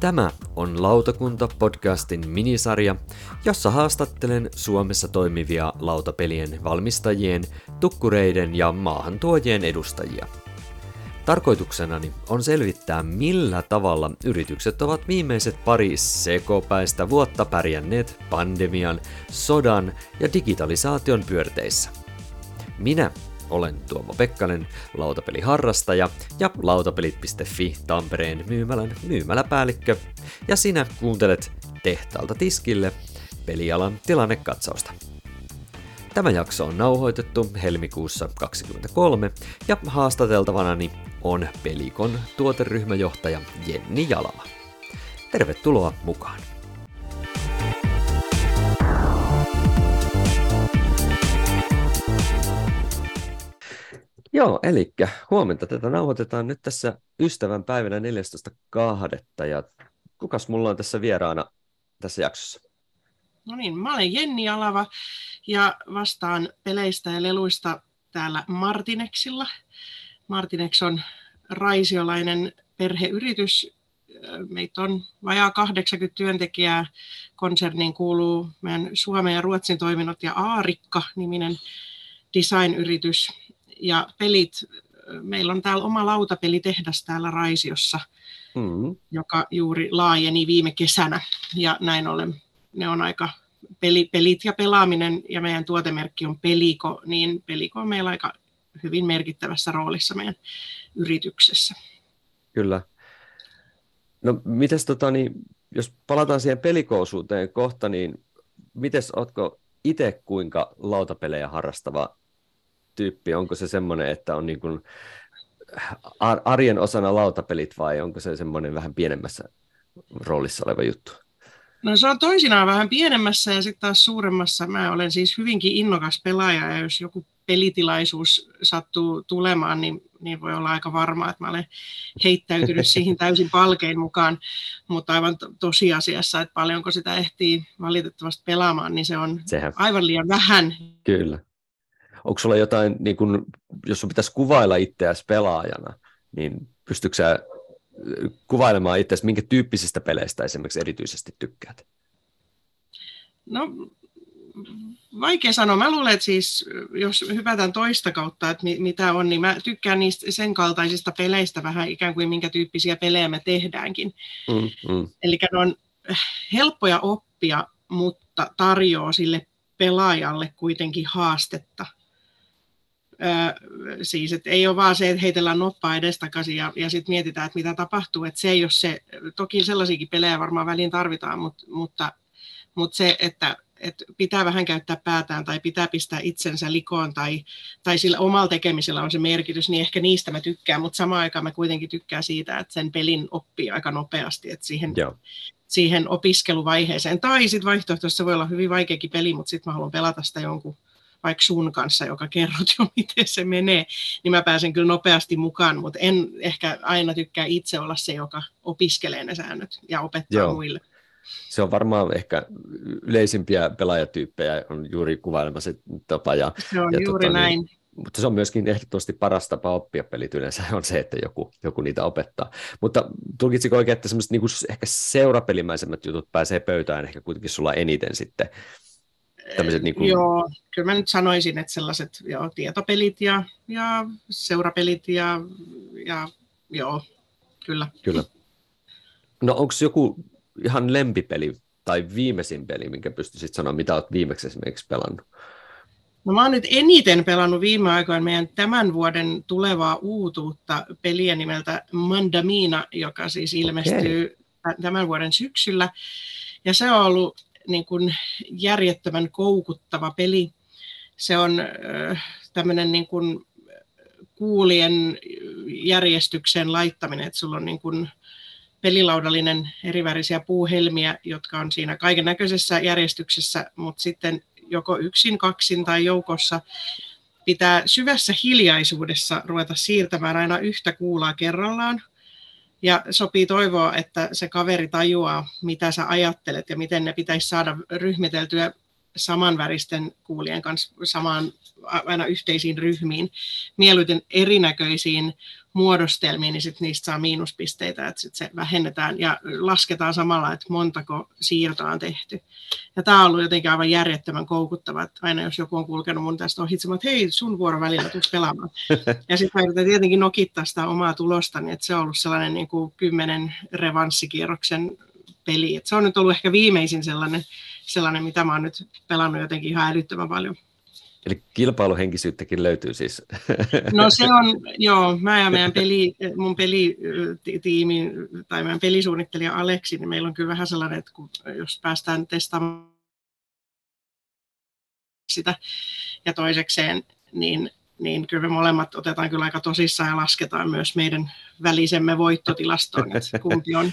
Tämä on Lautakunta-podcastin minisarja, jossa haastattelen Suomessa toimivia lautapelien valmistajien, tukkureiden ja maahantuojien edustajia. Tarkoituksenani on selvittää, millä tavalla yritykset ovat viimeiset pari sekopäistä vuotta pärjänneet pandemian, sodan ja digitalisaation pyörteissä. Minä olen Tuomo Pekkanen, lautapeliharrastaja ja lautapelit.fi Tampereen myymälän myymäläpäällikkö, ja sinä kuuntelet Tehtaalta tiskille pelialan tilannekatsausta. Tämä jakso on nauhoitettu helmikuussa 2023 ja haastateltavanani on Pelikon tuoteryhmäjohtaja Jenni Jalava. Tervetuloa mukaan! Joo, eli huomenta tätä nauhoitetaan nyt tässä ystävän päivänä 14.2. Ja kukas mulla on tässä vieraana tässä jaksossa? No niin, mä olen Jenni Alava ja vastaan peleistä ja leluista täällä Martineksilla. Martinex on raisiolainen perheyritys. Meitä on vajaa 80 työntekijää. Konserniin kuuluu meidän Suomen ja Ruotsin toiminnot ja Aarikka-niminen design-yritys ja pelit, meillä on täällä oma lautapelitehdas täällä Raisiossa, mm-hmm. joka juuri laajeni viime kesänä ja näin ollen ne on aika peli, pelit ja pelaaminen ja meidän tuotemerkki on Peliko, niin Peliko on meillä aika hyvin merkittävässä roolissa meidän yrityksessä. Kyllä. No mites tota, niin, jos palataan siihen pelikoosuuteen kohta, niin mites ootko itse kuinka lautapelejä harrastava tyyppi? Onko se semmoinen, että on niin kuin arjen osana lautapelit vai onko se semmoinen vähän pienemmässä roolissa oleva juttu? No se on toisinaan vähän pienemmässä ja sitten taas suuremmassa. Mä olen siis hyvinkin innokas pelaaja ja jos joku pelitilaisuus sattuu tulemaan, niin, niin voi olla aika varma, että mä olen heittäytynyt siihen täysin palkein mukaan. Mutta aivan tosiasiassa, että paljonko sitä ehtii valitettavasti pelaamaan, niin se on Sehän. aivan liian vähän. Kyllä onko sulla jotain, niin kun, jos sun pitäisi kuvailla itseäsi pelaajana, niin pystytkö sä kuvailemaan itseäsi, minkä tyyppisistä peleistä esimerkiksi erityisesti tykkäät? No, vaikea sanoa. Mä luulen, että siis, jos hypätään toista kautta, että mitä on, niin mä tykkään niistä sen kaltaisista peleistä vähän ikään kuin minkä tyyppisiä pelejä me tehdäänkin. Mm, mm. Eli ne on helppoja oppia, mutta tarjoaa sille pelaajalle kuitenkin haastetta siis, että ei ole vaan se, että heitellään noppaa edestakaisin ja, ja sitten mietitään, että mitä tapahtuu. Että se ei ole se, toki sellaisiakin pelejä varmaan väliin tarvitaan, mutta, mutta, mutta se, että, että pitää vähän käyttää päätään tai pitää pistää itsensä likoon tai, tai sillä omalla tekemisellä on se merkitys, niin ehkä niistä mä tykkään, mutta samaan aikaan mä kuitenkin tykkään siitä, että sen pelin oppii aika nopeasti, että siihen, Joo. siihen opiskeluvaiheeseen. Tai sitten vaihtoehtoisesti se voi olla hyvin vaikeakin peli, mutta sitten mä haluan pelata sitä jonkun vaikka sun kanssa, joka kerrot jo, miten se menee, niin mä pääsen kyllä nopeasti mukaan, mutta en ehkä aina tykkää itse olla se, joka opiskelee ne säännöt ja opettaa Joo. muille. Se on varmaan ehkä yleisimpiä pelaajatyyppejä on juuri kuvailema se tapa. Ja, se on ja juuri tota, näin. Niin, mutta se on myöskin ehdottomasti paras tapa oppia pelit yleensä on se, että joku, joku niitä opettaa. Mutta tulkitsiko oikein, että semmoiset niin ehkä seurapelimäisemmät jutut pääsee pöytään ehkä kuitenkin sulla eniten sitten tämmöiset niin kuin... Joo, kyllä mä nyt sanoisin, että sellaiset joo, tietopelit ja, ja seurapelit ja, ja joo, kyllä. Kyllä. No onko joku ihan lempipeli tai viimeisin peli, minkä pystyisit sanoa, mitä olet viimeksi esimerkiksi pelannut? No mä oon nyt eniten pelannut viime aikoina meidän tämän vuoden tulevaa uutuutta peliä nimeltä Mandamina, joka siis ilmestyy okay. tämän vuoden syksyllä. Ja se on ollut niin kuin järjettömän koukuttava peli. Se on tämmöinen niin kuin kuulien järjestykseen laittaminen, että sulla on niin kuin pelilaudallinen erivärisiä puuhelmiä, jotka on siinä kaiken näköisessä järjestyksessä, mutta sitten joko yksin, kaksin tai joukossa pitää syvässä hiljaisuudessa ruveta siirtämään aina yhtä kuulaa kerrallaan. Ja sopii toivoa, että se kaveri tajuaa, mitä sä ajattelet ja miten ne pitäisi saada ryhmiteltyä samanväristen kuulien kanssa samaan aina yhteisiin ryhmiin, mieluiten erinäköisiin muodostelmiin, niin sit niistä saa miinuspisteitä, että sit se vähennetään ja lasketaan samalla, että montako siirtoa on tehty. Ja tämä on ollut jotenkin aivan järjettömän koukuttava, että aina jos joku on kulkenut mun tästä ohitsemaan, että hei, sun vuoro välillä pelaamaan. Ja sitten yritän tietenkin nokittaa sitä omaa tulosta, niin että se on ollut sellainen niin kuin kymmenen revanssikierroksen peli. Et se on nyt ollut ehkä viimeisin sellainen, sellainen, mitä mä oon nyt pelannut jotenkin ihan älyttömän paljon. Eli kilpailuhenkisyyttäkin löytyy siis. No se on, joo, mä ja meidän peli, mun pelitiimi tai meidän pelisuunnittelija Aleksi, niin meillä on kyllä vähän sellainen, että kun, jos päästään testaamaan sitä ja toisekseen, niin, niin kyllä me molemmat otetaan kyllä aika tosissaan ja lasketaan myös meidän välisemme voittotilastoon, että kumpi on,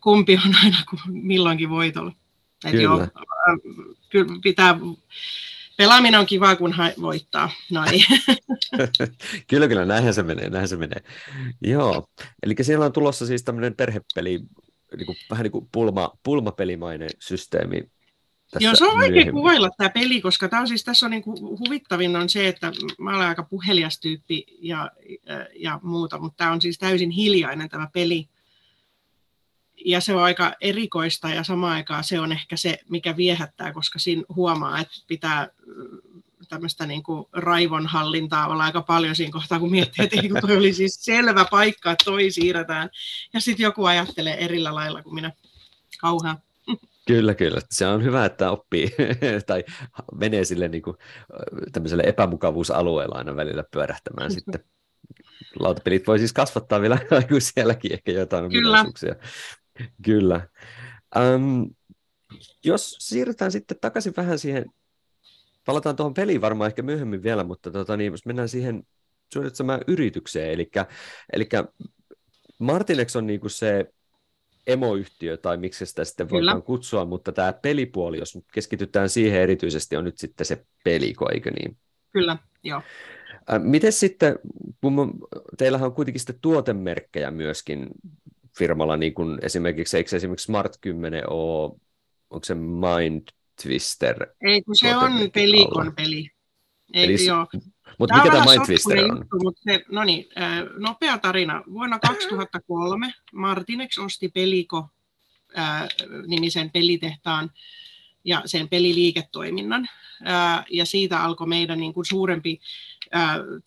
kumpi on aina milloinkin voitolla. Kyllä. Joo, kyllä pitää pelaaminen on kiva, kun ha- voittaa. No ei. kyllä, kyllä, näinhän se menee, näinhän se menee. Joo, eli siellä on tulossa siis tämmöinen perhepeli, niin kuin, vähän niin kuin pulma, pulmapelimainen systeemi. Joo, se on vaikea kuvailla tämä peli, koska tämä on siis, tässä on niin kuin, huvittavin on se, että mä olen aika puhelias tyyppi ja, ja, ja muuta, mutta tämä on siis täysin hiljainen tämä peli ja se on aika erikoista ja samaan aikaan se on ehkä se, mikä viehättää, koska siinä huomaa, että pitää tämmöistä niin kuin raivonhallintaa olla aika paljon siinä kohtaa, kun miettii, että niin toi oli siis selvä paikka, että toi siirretään. Ja sitten joku ajattelee erillä lailla kuin minä. Kauhean. Kyllä, kyllä. Se on hyvä, että oppii tai menee sille niin kuin, tämmöiselle epämukavuusalueella aina välillä pyörähtämään sitten. Lautapelit voi siis kasvattaa vielä aikuisielläkin ehkä jotain ominaisuuksia. Kyllä. Um, jos siirrytään sitten takaisin vähän siihen, palataan tuohon peliin varmaan ehkä myöhemmin vielä, mutta tota, niin, jos mennään siihen suunnitsemaan yritykseen, eli, eli Martinex on niinku se emoyhtiö, tai miksi sitä sitten voidaan Kyllä. kutsua, mutta tämä pelipuoli, jos nyt keskitytään siihen erityisesti, on nyt sitten se peliko, eikö niin? Kyllä, joo. Miten sitten, kun teillähän on kuitenkin sitten tuotemerkkejä myöskin firmalla, niin kuin esimerkiksi, eikö esimerkiksi Smart 10 ole, onko se Mind Twister? Ei, kun se on pelikon peli. Eli, joo. Mutta mikä tämä Mind Twister on? Juttu, mutta se, no niin, nopea tarina. Vuonna 2003 Martinex osti Peliko nimisen pelitehtaan ja sen peliliiketoiminnan. Ja siitä alkoi meidän niin kuin suurempi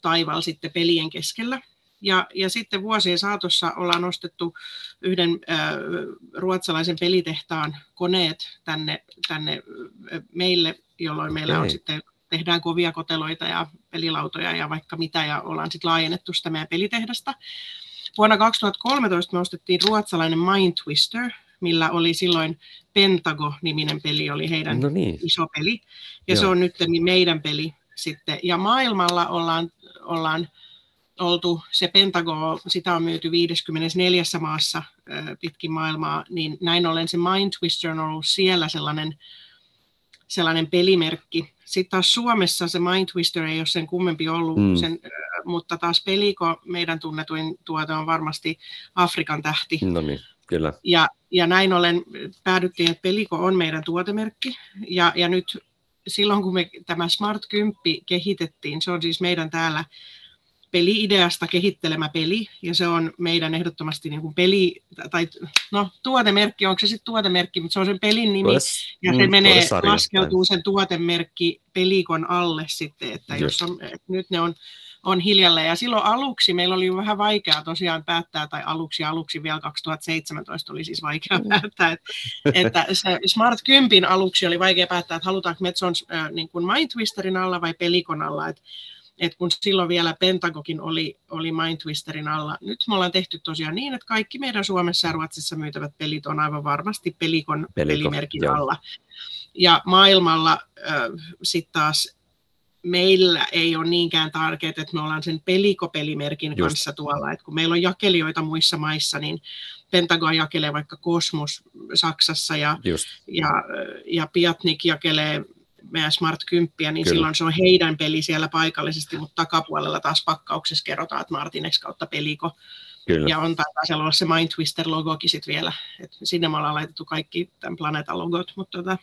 taival sitten pelien keskellä. Ja, ja sitten vuosien saatossa ollaan nostettu yhden äh, ruotsalaisen pelitehtaan koneet tänne, tänne meille, jolloin meillä on sitten tehdään kovia koteloita ja pelilautoja ja vaikka mitä, ja ollaan sitten laajennettu sitä meidän pelitehdasta. Vuonna 2013 me ostettiin ruotsalainen Mind Twister, millä oli silloin Pentago-niminen peli, oli heidän no niin. iso peli, ja Joo. se on nyt meidän peli sitten. Ja maailmalla ollaan, ollaan oltu, se Pentago, sitä on myyty 54 maassa pitkin maailmaa, niin näin ollen se Mind Twister on ollut siellä sellainen, sellainen pelimerkki. Sitten taas Suomessa se Mind Twister ei ole sen kummempi ollut, mm. sen, mutta taas Peliko, meidän tunnetuin tuote on varmasti Afrikan tähti. No niin, kyllä. Ja, ja näin ollen päädyttiin, että Peliko on meidän tuotemerkki, ja, ja nyt silloin kun me tämä Smart 10 kehitettiin, se on siis meidän täällä peli-ideasta kehittelemä peli, ja se on meidän ehdottomasti niin kuin peli, tai no tuotemerkki, onko se sitten tuotemerkki, mutta se on sen pelin nimi, Tuodes, ja se mm, menee, laskeutuu sen tuotemerkki pelikon alle sitten, että jos on, että nyt ne on, on hiljalle, ja silloin aluksi meillä oli vähän vaikeaa tosiaan päättää, tai aluksi aluksi vielä 2017 oli siis vaikea mm. päättää, että, että se Smart 10 aluksi oli vaikea päättää, että halutaanko Metson äh, niin kuin Mind Twisterin alla vai pelikon alla, että et kun silloin vielä Pentagokin oli, oli Mind Twisterin alla. Nyt me ollaan tehty tosiaan niin, että kaikki meidän Suomessa ja Ruotsissa myytävät pelit on aivan varmasti Pelikon Peliko, pelimerkin joo. alla. Ja maailmalla äh, sitten taas meillä ei ole niinkään tärkeää, että me ollaan sen pelikopelimerkin Just. kanssa tuolla. Et kun meillä on jakelijoita muissa maissa, niin Pentagon jakelee vaikka Kosmos Saksassa ja, ja, ja Piatnik jakelee meidän Smart 10, niin Kyllä. silloin se on heidän peli siellä paikallisesti, mutta takapuolella taas pakkauksessa kerrotaan, että Martinex kautta peliko. Kyllä. Ja on taitaa olla se Mind Twister logokin sitten vielä. Et sinne me ollaan laitettu kaikki tämän planeetan logot, mutta tota,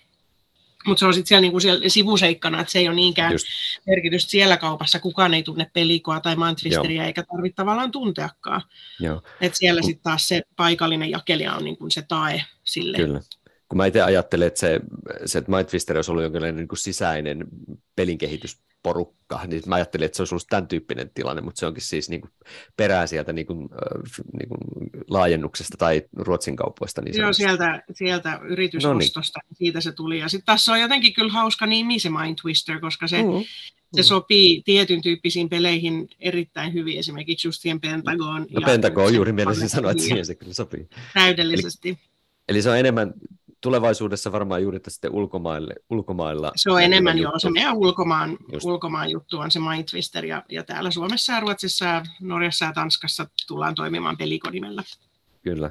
Mutta se on sitten siellä, niinku siellä sivuseikkana, että se ei ole niinkään Just. merkitystä siellä kaupassa. Kukaan ei tunne pelikoa tai mantristeriä, eikä tarvitse tavallaan tunteakaan. Että siellä sitten taas se paikallinen jakelija on niinku se tae sille. Kyllä kun mä itse ajattelen, että se, se että Mind Twister olisi ollut jonkinlainen niin kuin sisäinen pelinkehitysporukka, niin mä ajattelin, että se olisi ollut tämän tyyppinen tilanne, mutta se onkin siis niin kuin perää sieltä niin kuin, niin kuin laajennuksesta tai Ruotsin kaupoista. Niin Joo, sieltä, sieltä yritysostosta, no niin. siitä se tuli. Ja sitten tässä on jotenkin kyllä hauska nimi se Mind Twister, koska se, mm-hmm. se sopii tietyn tyyppisiin peleihin erittäin hyvin, esimerkiksi just siihen Pentagon. No Pentagon, juuri mielestäni sanoa, että siihen se kyllä sopii. Täydellisesti. Eli, eli se on enemmän tulevaisuudessa varmaan juuri sitten ulkomaille, ulkomailla. Se on enemmän joo, se meidän ulkomaan, ulkomaan juttu on se Mind Twister, ja, ja täällä Suomessa Ruotsissa ja Norjassa ja Tanskassa tullaan toimimaan pelikonimella. Kyllä.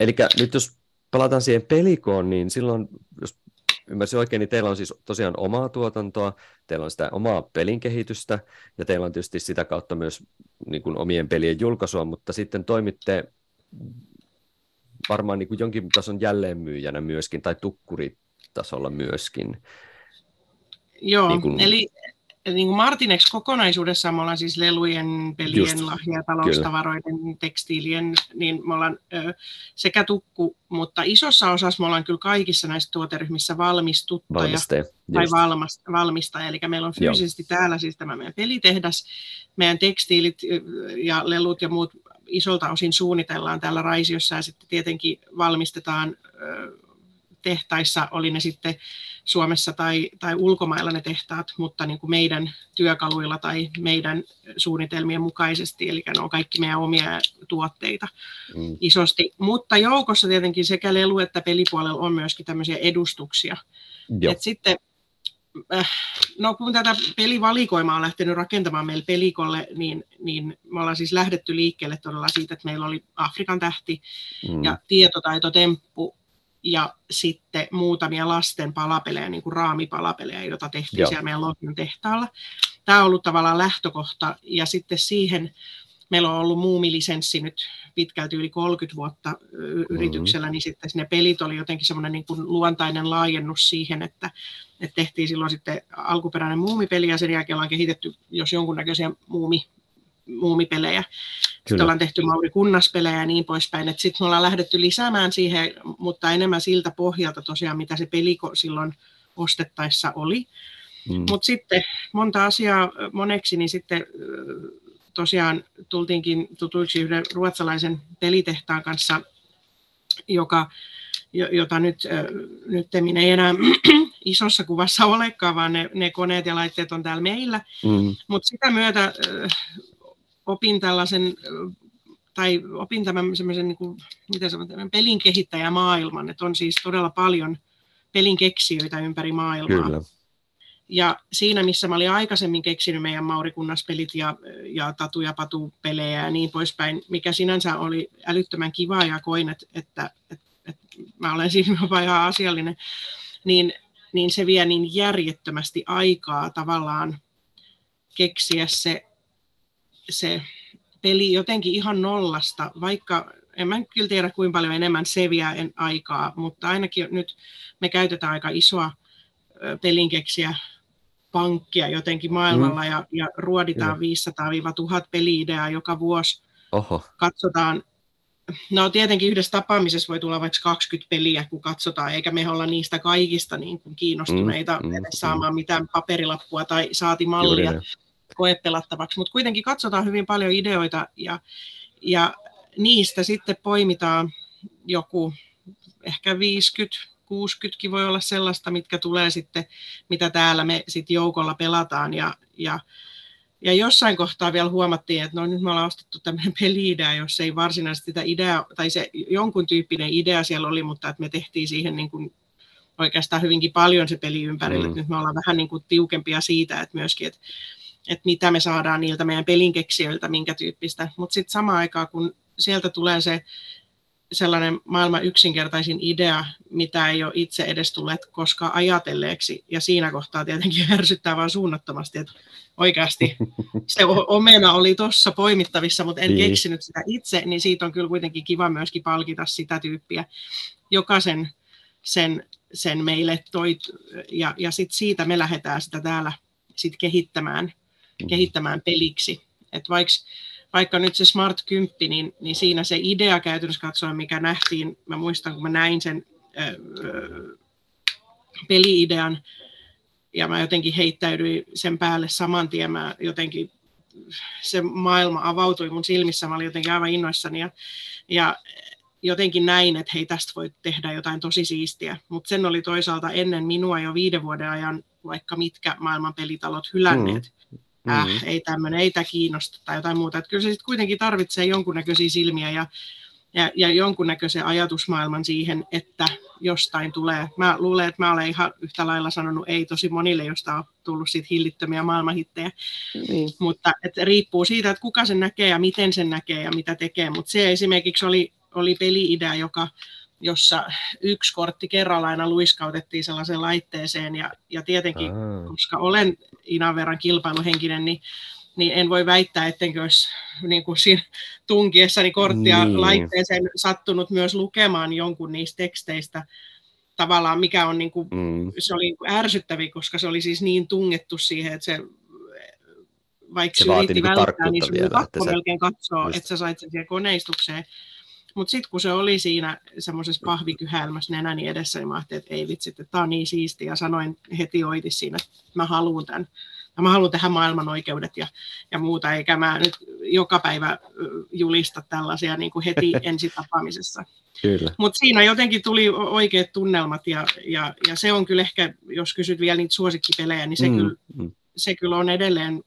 Eli nyt jos palataan siihen pelikoon, niin silloin, jos ymmärsin oikein, niin teillä on siis tosiaan omaa tuotantoa, teillä on sitä omaa pelin kehitystä, ja teillä on tietysti sitä kautta myös niin kuin omien pelien julkaisua, mutta sitten toimitte varmaan niin kuin jonkin tason jälleenmyyjänä myöskin, tai tukkuritasolla myöskin. Joo, niin kuin... eli niin kuin Martinex kokonaisuudessaan me ollaan siis lelujen, pelien, Just, lahja, taloustavaroiden, kyllä. tekstiilien, niin me ollaan ö, sekä tukku, mutta isossa osassa me ollaan kyllä kaikissa näissä tuoteryhmissä valmistuttaja Valmistaja, tai valmast, valmistaja. Eli meillä on fyysisesti Joo. täällä siis tämä meidän pelitehdas, meidän tekstiilit ja lelut ja muut isolta osin suunnitellaan täällä Raisiossa ja sitten tietenkin valmistetaan tehtaissa, oli ne sitten Suomessa tai, tai ulkomailla ne tehtaat, mutta niin kuin meidän työkaluilla tai meidän suunnitelmien mukaisesti, eli ne on kaikki meidän omia tuotteita mm. isosti. Mutta joukossa tietenkin sekä lelu- että pelipuolella on myöskin tämmöisiä edustuksia. Et sitten no kun tätä pelivalikoimaa on lähtenyt rakentamaan meillä pelikolle, niin, niin me ollaan siis lähdetty liikkeelle todella siitä, että meillä oli Afrikan tähti mm. ja tietotaitotemppu ja sitten muutamia lasten palapelejä, niin kuin raamipalapelejä, joita tehtiin Joo. siellä meidän Lohjan tehtaalla. Tämä on ollut tavallaan lähtökohta ja sitten siihen meillä on ollut muumilisenssi nyt pitkälti yli 30 vuotta yrityksellä, mm-hmm. niin sitten ne pelit oli jotenkin semmoinen niin kuin luontainen laajennus siihen, että, että tehtiin silloin sitten alkuperäinen muumipeli ja sen jälkeen ollaan kehitetty jos jonkunnäköisiä muumi, muumipelejä. Kyllä. Sitten ollaan tehty Mauri Kunnaspelejä ja niin poispäin. Sitten me ollaan lähdetty lisäämään siihen, mutta enemmän siltä pohjalta tosiaan, mitä se peliko silloin ostettaessa oli. Mm. Mutta sitten monta asiaa moneksi, niin sitten tosiaan tultiinkin tutuiksi yhden ruotsalaisen pelitehtaan kanssa, joka, jota nyt, nyt ei enää isossa kuvassa olekaan, vaan ne, ne koneet ja laitteet on täällä meillä. Mm. Mutta sitä myötä opin tällaisen, tai opin tämän semmoisen, niin kuin, miten sanotaan, pelin kehittäjämaailman, että on siis todella paljon pelin keksijöitä ympäri maailmaa. Kyllä. Ja siinä, missä mä olin aikaisemmin keksinyt meidän Maurikunnas-pelit ja, ja Tatu- ja Patu-pelejä ja niin poispäin, mikä sinänsä oli älyttömän kiva ja koin, että, että, että, että mä olen siinä jopa ihan asiallinen, niin, niin se vie niin järjettömästi aikaa tavallaan keksiä se, se peli jotenkin ihan nollasta, vaikka en mä kyllä tiedä kuinka paljon enemmän se vie aikaa, mutta ainakin nyt me käytetään aika isoa pelinkeksiä pankkia jotenkin maailmalla mm. ja, ja ruoditaan mm. 500-1000 peliideaa joka vuosi. Oho. Katsotaan, no tietenkin yhdessä tapaamisessa voi tulla vaikka 20 peliä, kun katsotaan, eikä me olla niistä kaikista niin kuin kiinnostuneita mm, mm, edes saamaan mm. mitään paperilappua tai saati mallia koepelattavaksi, mutta kuitenkin katsotaan hyvin paljon ideoita ja, ja niistä sitten poimitaan joku ehkä 50 60 voi olla sellaista, mitkä tulee sitten, mitä täällä me sitten joukolla pelataan. Ja, ja, ja jossain kohtaa vielä huomattiin, että no nyt me ollaan ostettu tämmöinen peli-idea, jos ei varsinaisesti sitä idea, tai se jonkun tyyppinen idea siellä oli, mutta että me tehtiin siihen niin kuin oikeastaan hyvinkin paljon se peli ympärille. Mm. Nyt me ollaan vähän niin kuin tiukempia siitä, että myöskin, että, että mitä me saadaan niiltä meidän pelinkeksijöiltä, minkä tyyppistä. Mutta sitten samaan aikaan, kun sieltä tulee se sellainen maailman yksinkertaisin idea, mitä ei ole itse edes tulleet koskaan ajatelleeksi. Ja siinä kohtaa tietenkin hersyttää vaan suunnattomasti, että oikeasti se omena oli tuossa poimittavissa, mutta en niin. keksinyt sitä itse, niin siitä on kyllä kuitenkin kiva myöskin palkita sitä tyyppiä. Jokaisen sen, sen meille toit, ja, ja sit siitä me lähdetään sitä täällä sit kehittämään, mm. kehittämään peliksi. Et vaikka, vaikka nyt se Smart 10, niin, niin siinä se idea käytännössä katsoen, mikä nähtiin, mä muistan kun mä näin sen öö, peliidean, ja mä jotenkin heittäydyin sen päälle saman tien, mä jotenkin se maailma avautui mun silmissä, mä olin jotenkin aivan innoissani ja, ja jotenkin näin, että hei tästä voi tehdä jotain tosi siistiä, mutta sen oli toisaalta ennen minua jo viiden vuoden ajan vaikka mitkä maailman pelitalot hylänneet. Mm. Äh, mm. ei tämmöinen, ei tämä kiinnosta tai jotain muuta. Että kyllä se sitten kuitenkin tarvitsee jonkunnäköisiä silmiä ja, ja, ja jonkunnäköisen ajatusmaailman siihen, että jostain tulee. Mä luulen, että mä olen ihan yhtä lailla sanonut ei tosi monille, josta on tullut siitä hillittömiä maailmanhittejä. Mm. Mutta että riippuu siitä, että kuka sen näkee ja miten sen näkee ja mitä tekee. Mutta se esimerkiksi oli, oli peli-idea, joka, jossa yksi kortti kerrallaan aina luiskautettiin sellaiseen laitteeseen. Ja, ja tietenkin, Aa. koska olen Inan verran kilpailuhenkinen, niin niin en voi väittää, ettenkö olisi niin kuin siinä tunkiessani korttia niin. laitteeseen sattunut myös lukemaan jonkun niistä teksteistä tavallaan, mikä on niin kuin, mm. se oli niin ärsyttävi, koska se oli siis niin tungettu siihen, että se vaikka se, yritti niin välttää, niin se pakko melkein katsoa, just. että sä sait sen siihen koneistukseen. Mutta sitten kun se oli siinä semmoisessa pahvikyhälmässä nenäni edessä, niin mä ajattelin, että ei vitsi, että tämä on niin siisti. Ja sanoin heti oitis siinä, että mä haluan tämän ja mä haluan tehdä maailman oikeudet ja, ja muuta, eikä mä nyt joka päivä julista tällaisia niin kuin heti ensitapaamisessa. Mutta siinä jotenkin tuli oikeat tunnelmat ja, ja, ja se on kyllä ehkä, jos kysyt vielä niitä suosikkipelejä, niin se, mm, kyllä, mm. se kyllä on edelleen,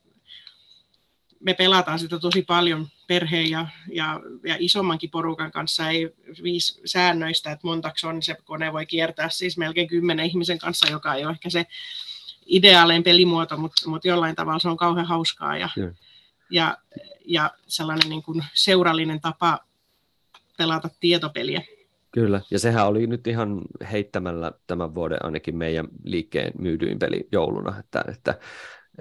me pelataan sitä tosi paljon perheen ja, ja, ja isommankin porukan kanssa, ei viisi säännöistä, että montaksi on se kone voi kiertää siis melkein kymmenen ihmisen kanssa, joka ei ole ehkä se ideaalein pelimuoto, mutta, mutta jollain tavalla se on kauhean hauskaa ja, yeah. ja, ja sellainen niin kuin seurallinen tapa pelata tietopeliä. Kyllä, ja sehän oli nyt ihan heittämällä tämän vuoden ainakin meidän liikkeen myydyin peli jouluna, että, että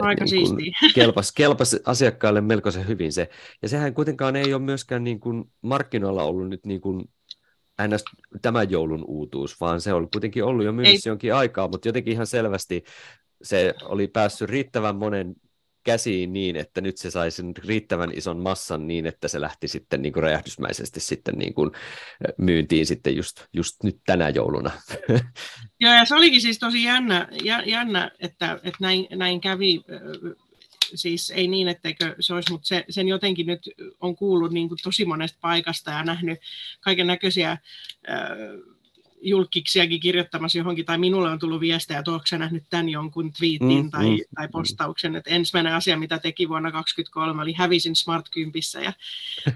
Aika niin siistiä. Kelpas, kelpas asiakkaille melkoisen hyvin se. Ja sehän kuitenkaan ei ole myöskään niin kuin markkinoilla ollut nyt niin kuin ns. tämän joulun uutuus, vaan se on kuitenkin ollut jo myynnissä jonkin aikaa, mutta jotenkin ihan selvästi se oli päässyt riittävän monen käsiin niin, että nyt se saisi riittävän ison massan niin, että se lähti sitten niin kuin räjähdysmäisesti sitten niin kuin myyntiin sitten just, just nyt tänä jouluna. Joo, ja se olikin siis tosi jännä, jännä että, että näin, näin kävi. Siis ei niin, etteikö se olisi, mutta se, sen jotenkin nyt on kuullut niin kuin tosi monesta paikasta ja nähnyt kaiken näköisiä julkiksiakin kirjoittamassa johonkin, tai minulle on tullut viestejä, että onko nähnyt tämän jonkun twiitin mm, tai, mm, tai postauksen, että ensimmäinen asia, mitä teki vuonna 2023, oli hävisin Smart 10, ja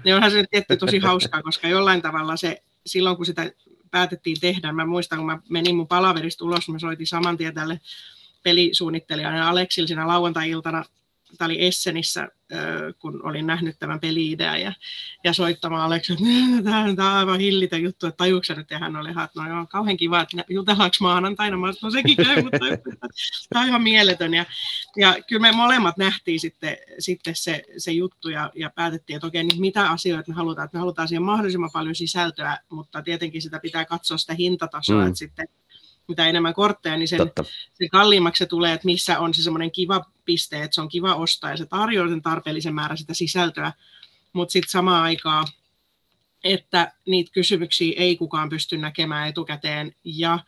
ne onhan se tietty tosi hauskaa, koska jollain tavalla se, silloin kun sitä päätettiin tehdä, mä muistan, kun mä menin mun palaverista ulos, mä soitin saman tien tälle pelisuunnittelijalle Aleksille siinä lauantai-iltana tämä oli Essenissä, kun olin nähnyt tämän peli-idean ja, ja soittamaan Aleksi, että tämä on aivan hillitä juttu, että tajuuko nyt, ja hän oli, että no joo, kauhean kiva, että jutellaanko maanantaina, mä no sekin käy, mutta tämä on ihan mieletön, ja, ja kyllä me molemmat nähtiin sitten, sitten se, se juttu, ja, ja päätettiin, että okei, niin mitä asioita me halutaan, että me halutaan siihen mahdollisimman paljon sisältöä, mutta tietenkin sitä pitää katsoa sitä hintatasoa, mm. että sitten mitä enemmän kortteja, niin sen, sen kalliimmaksi se tulee, että missä on se semmoinen kiva piste, että se on kiva ostaa ja se tarjoaa sen tarpeellisen määrän sitä sisältöä, mutta sitten samaan aikaan, että niitä kysymyksiä ei kukaan pysty näkemään etukäteen ja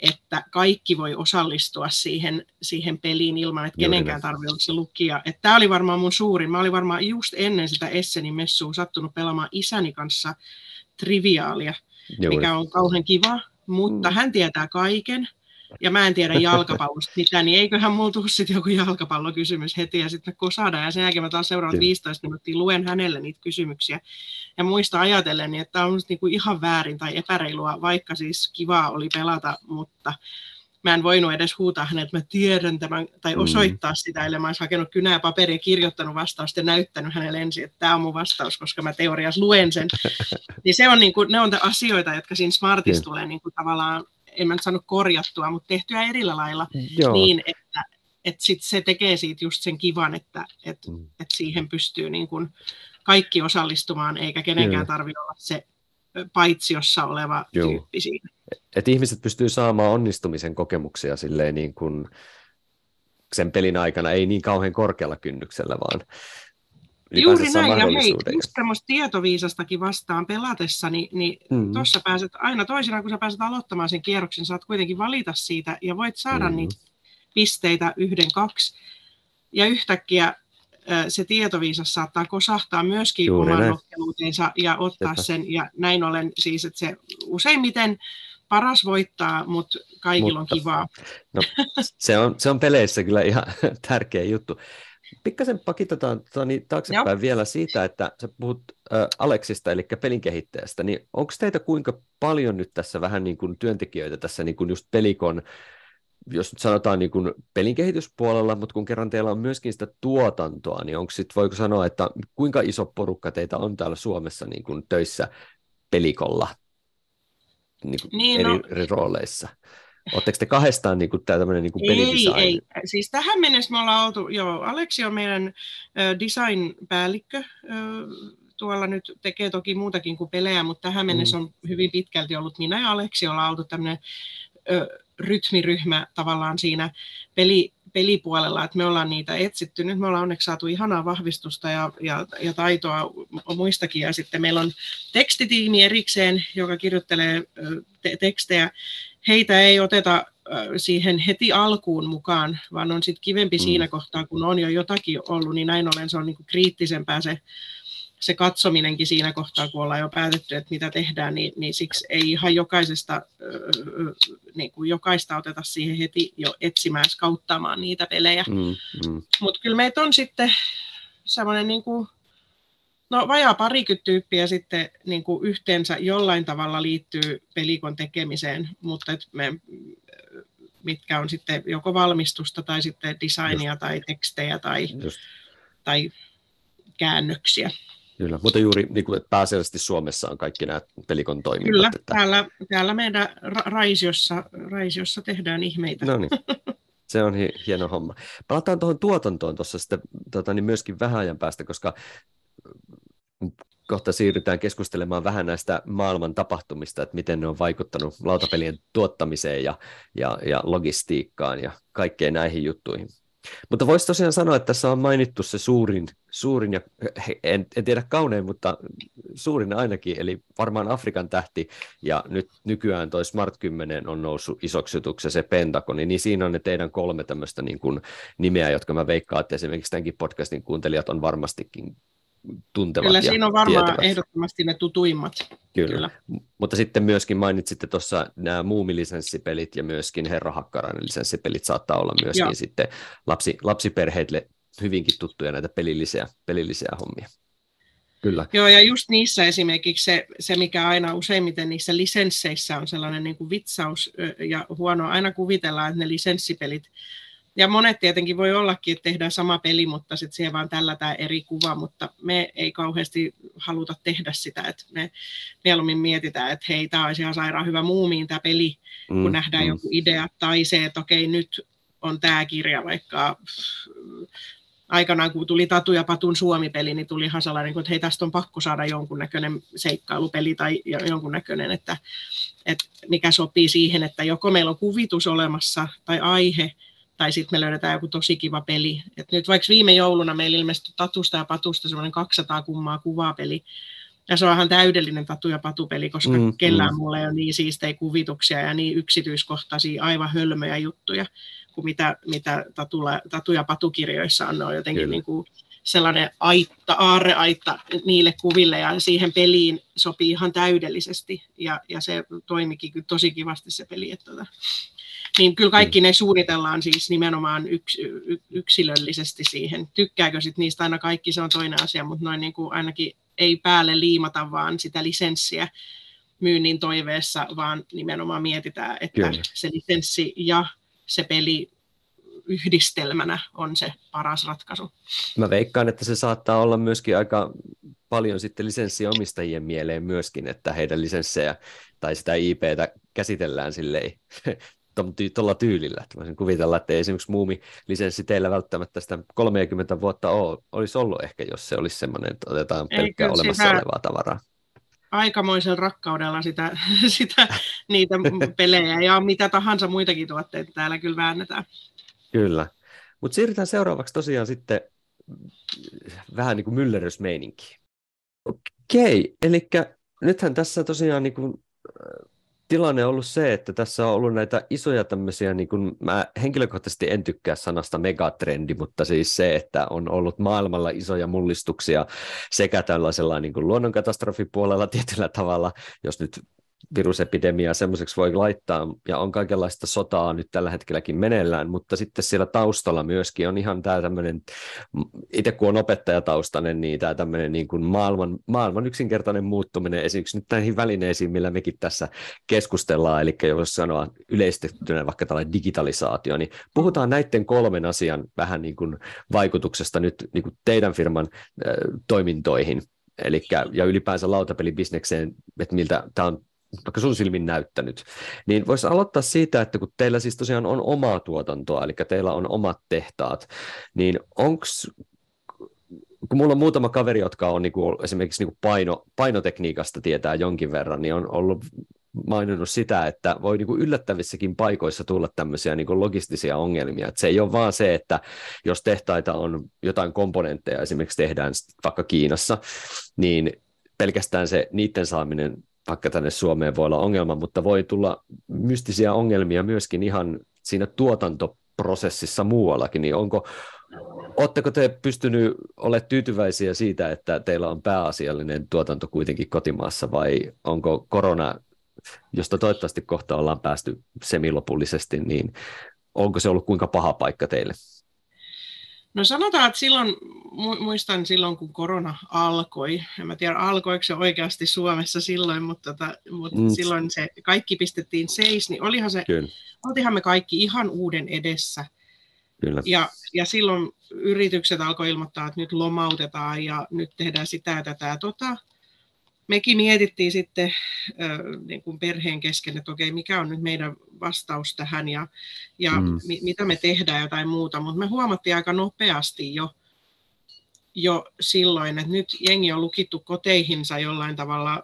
että kaikki voi osallistua siihen, siihen peliin ilman, että kenenkään tarvitse olla se lukija. Tämä oli varmaan mun suurin. Mä olin varmaan just ennen sitä Essenin messua sattunut pelaamaan isäni kanssa triviaalia, Juuri. mikä on kauhean kiva mutta mm. hän tietää kaiken, ja mä en tiedä jalkapallosta mitään, niin eiköhän mulla tule sitten joku jalkapallokysymys heti, ja sitten me kosada, ja sen jälkeen mä taas seuraavat 15 minuuttia luen hänelle niitä kysymyksiä, ja muista ajatellen, että tämä on niinku ihan väärin tai epäreilua, vaikka siis kivaa oli pelata, mutta mä en voinut edes huutaa hänelle, että mä tiedän tämän, tai mm. osoittaa mm. sitä, ellei mä olisi hakenut kynää ja paperia, kirjoittanut vastausta ja näyttänyt hänelle ensin, että tämä on mun vastaus, koska mä teoriassa luen sen. niin se on niin kuin, ne on asioita, jotka siinä Smartissa tulee niin kuin tavallaan, en mä nyt sano korjattua, mutta tehtyä erillä lailla Joo. niin, että, että sit se tekee siitä just sen kivan, että, että, mm. että siihen pystyy niin kuin kaikki osallistumaan, eikä kenenkään tarvitse olla se paitsiossa oleva Joo. tyyppi siinä. Et ihmiset pystyy saamaan onnistumisen kokemuksia silleen niin kuin sen pelin aikana, ei niin kauhean korkealla kynnyksellä, vaan Juuri näin, ja hei, just tämmöistä tietoviisastakin vastaan pelatessa, niin, niin mm. tuossa pääset aina toisena, kun sä pääset aloittamaan sen kierroksen, saat kuitenkin valita siitä, ja voit saada mm. niitä pisteitä yhden, kaksi, ja yhtäkkiä se tietoviisas saattaa kosahtaa myöskin Juuri oman nokkeluutensa ja ottaa Sepä. sen, ja näin ollen siis, että se useimmiten paras voittaa, mutta kaikilla mutta, on kivaa. No, se, on, se on peleissä kyllä ihan tärkeä juttu. Pikkasen pakitetaan niin taaksepäin Joo. vielä siitä, että sä puhut äh, Aleksista, eli pelin kehittäjästä, niin onko teitä kuinka paljon nyt tässä vähän niin kuin työntekijöitä tässä niin kuin just pelikon, jos nyt sanotaan niin kuin pelin kehityspuolella, mutta kun kerran teillä on myöskin sitä tuotantoa, niin onko sit, voiko sanoa, että kuinka iso porukka teitä on täällä Suomessa niin kuin töissä pelikolla niin kuin niin, eri, no, eri rooleissa? Oletteko te kahdestaan niin kuin, tämä tämmöinen niin kuin ei, ei. Siis tähän mennessä me ollaan oltu, joo, Aleksi on meidän design-päällikkö, tuolla nyt tekee toki muutakin kuin pelejä, mutta tähän mennessä mm. on hyvin pitkälti ollut minä ja Aleksi ollaan oltu tämmöinen rytmiryhmä tavallaan siinä peli, pelipuolella, että me ollaan niitä etsitty. Nyt me ollaan onneksi saatu ihanaa vahvistusta ja, ja, ja taitoa muistakin. Ja sitten meillä on tekstitiimi erikseen, joka kirjoittelee te- tekstejä heitä ei oteta siihen heti alkuun mukaan, vaan on sitten kivempi mm. siinä kohtaa, kun on jo jotakin ollut, niin näin ollen se on niinku kriittisempää se, se katsominenkin siinä kohtaa, kun ollaan jo päätetty, että mitä tehdään, niin, niin siksi ei ihan jokaisesta, niin kuin jokaista oteta siihen heti jo etsimään, skauttaamaan niitä pelejä. Mm, mm. Mutta kyllä meitä on sitten semmoinen niin kuin No vajaa parikymmentä tyyppiä sitten niin kuin yhteensä jollain tavalla liittyy pelikon tekemiseen, mutta et me, mitkä on sitten joko valmistusta tai sitten designia Just. tai tekstejä tai, tai käännöksiä. Kyllä, mutta juuri niin kuin, että pääasiallisesti Suomessa on kaikki nämä pelikon toiminnat. Kyllä, että... täällä, täällä meidän ra- Raisiossa, Raisiossa tehdään ihmeitä. No niin. Se on hieno homma. Palataan tuohon tuotantoon tuossa sitten tota, niin myöskin vähän ajan päästä, koska kohta siirrytään keskustelemaan vähän näistä maailman tapahtumista, että miten ne on vaikuttanut lautapelien tuottamiseen ja, ja, ja logistiikkaan ja kaikkeen näihin juttuihin. Mutta voisi tosiaan sanoa, että tässä on mainittu se suurin, suurin ja en, en tiedä kaunein, mutta suurin ainakin, eli varmaan Afrikan tähti, ja nyt nykyään toi Smart 10 on noussut isoksi jutuksi, se Pentagoni, niin siinä on ne teidän kolme tämmöistä niin kuin nimeä, jotka mä veikkaan, että esimerkiksi tämänkin podcastin kuuntelijat on varmastikin tuntevat Kyllä siinä on varmaan tietävät. ehdottomasti ne tutuimmat. Kyllä. Kyllä. mutta sitten myöskin mainitsitte tuossa nämä muumilisenssipelit ja myöskin Herra Hakkarainen lisenssipelit saattaa olla myöskin Joo. sitten lapsi, lapsiperheille hyvinkin tuttuja näitä pelillisiä, pelillisiä hommia. Kyllä. Joo, ja just niissä esimerkiksi se, se mikä aina useimmiten niissä lisensseissä on sellainen niin kuin vitsaus ja huono, aina kuvitellaan, että ne lisenssipelit ja monet tietenkin voi ollakin, että tehdään sama peli, mutta sitten siihen vaan tällä tämä eri kuva, mutta me ei kauheasti haluta tehdä sitä, että me mieluummin mietitään, että hei, tämä olisi ihan sairaan hyvä muumiin tämä peli, mm, kun nähdään mm. joku idea, tai se, että okei, nyt on tämä kirja vaikka aikanaan, kun tuli Tatu ja Patun Suomi-peli, niin tuli ihan sellainen, että hei, tästä on pakko saada jonkunnäköinen seikkailupeli tai jonkunnäköinen, että, että mikä sopii siihen, että joko meillä on kuvitus olemassa tai aihe, tai sitten me löydetään joku tosi kiva peli. Et nyt vaikka viime jouluna meillä ilmestyi Tatusta ja Patusta semmoinen 200 kummaa kuvapeli, ja se on ihan täydellinen Tatu ja Patu-peli, koska mm, kellään mm. mulla ei ole niin siistejä kuvituksia ja niin yksityiskohtaisia, aivan hölmöjä juttuja kuin mitä, mitä Tatulla, Tatu ja Patu-kirjoissa on. Ne on jotenkin niin kuin sellainen aitta, aarreaitta niille kuville ja siihen peliin sopii ihan täydellisesti ja, ja se toimikin tosi kivasti se peli. Että, tota, niin kyllä kaikki ne suunnitellaan siis nimenomaan yks, yksilöllisesti siihen. Tykkääkö sitten niistä aina kaikki, se on toinen asia, mutta noin niin kuin ainakin ei päälle liimata vaan sitä lisenssiä myynnin toiveessa, vaan nimenomaan mietitään, että kyllä. se lisenssi ja se peli yhdistelmänä on se paras ratkaisu. Mä veikkaan, että se saattaa olla myöskin aika paljon sitten lisenssiomistajien mieleen myöskin, että heidän lisenssejä tai sitä IPtä käsitellään silleen tuolla tyylillä. Että voisin kuvitella, että ei esimerkiksi muumi-lisenssi teillä välttämättä sitä 30 vuotta ole, olisi ollut ehkä, jos se olisi semmoinen, että otetaan pelkkää olemassa sitä, olevaa tavaraa. aikamoisella rakkaudella sitä, sitä, niitä pelejä ja mitä tahansa muitakin tuotteita täällä kyllä väännetään. Kyllä. Mutta siirrytään seuraavaksi tosiaan sitten vähän niin kuin myllerysmeininkiin. Okei, eli nythän tässä tosiaan niin kuin, tilanne on ollut se, että tässä on ollut näitä isoja tämmöisiä, niin kuin, mä henkilökohtaisesti en tykkää sanasta megatrendi, mutta siis se, että on ollut maailmalla isoja mullistuksia sekä tällaisella niin kuin luonnonkatastrofipuolella tietyllä tavalla, jos nyt virusepidemiaa semmoiseksi voi laittaa, ja on kaikenlaista sotaa nyt tällä hetkelläkin meneillään, mutta sitten siellä taustalla myöskin on ihan tämä tämmöinen, itse kun on opettajataustainen, niin tämä tämmöinen niin kuin maailman, maailman yksinkertainen muuttuminen esimerkiksi nyt näihin välineisiin, millä mekin tässä keskustellaan, eli jos sanoa yleistettynä vaikka tällainen digitalisaatio, niin puhutaan näiden kolmen asian vähän niin kuin vaikutuksesta nyt niin kuin teidän firman äh, toimintoihin, Eli, ja ylipäänsä lautapelibisnekseen, että miltä tämä on vaikka sun silmin näyttänyt, niin voisi aloittaa siitä, että kun teillä siis tosiaan on omaa tuotantoa, eli teillä on omat tehtaat, niin onko kun mulla on muutama kaveri, jotka on niinku, esimerkiksi niinku paino, painotekniikasta tietää jonkin verran, niin on ollut maininnut sitä, että voi niinku yllättävissäkin paikoissa tulla tämmöisiä niinku logistisia ongelmia. Et se ei ole vaan se, että jos tehtaita on jotain komponentteja esimerkiksi tehdään vaikka Kiinassa, niin pelkästään se niiden saaminen vaikka tänne Suomeen voi olla ongelma, mutta voi tulla mystisiä ongelmia myöskin ihan siinä tuotantoprosessissa muuallakin, niin onko, Oletteko te pystynyt olemaan tyytyväisiä siitä, että teillä on pääasiallinen tuotanto kuitenkin kotimaassa vai onko korona, josta toivottavasti kohta ollaan päästy semilopullisesti, niin onko se ollut kuinka paha paikka teille? No sanotaan, että silloin, muistan silloin, kun korona alkoi, en mä tiedä alkoiko se oikeasti Suomessa silloin, mutta, tota, mutta mm. silloin se kaikki pistettiin seis, niin olihan se, Kyllä. oltihan me kaikki ihan uuden edessä. Kyllä. Ja, ja silloin yritykset alkoi ilmoittaa, että nyt lomautetaan ja nyt tehdään sitä ja tätä tota mekin mietittiin sitten niin kuin perheen kesken, että okei, mikä on nyt meidän vastaus tähän ja, ja mm. mi, mitä me tehdään jotain muuta, mutta me huomattiin aika nopeasti jo, jo silloin, että nyt jengi on lukittu koteihinsa jollain tavalla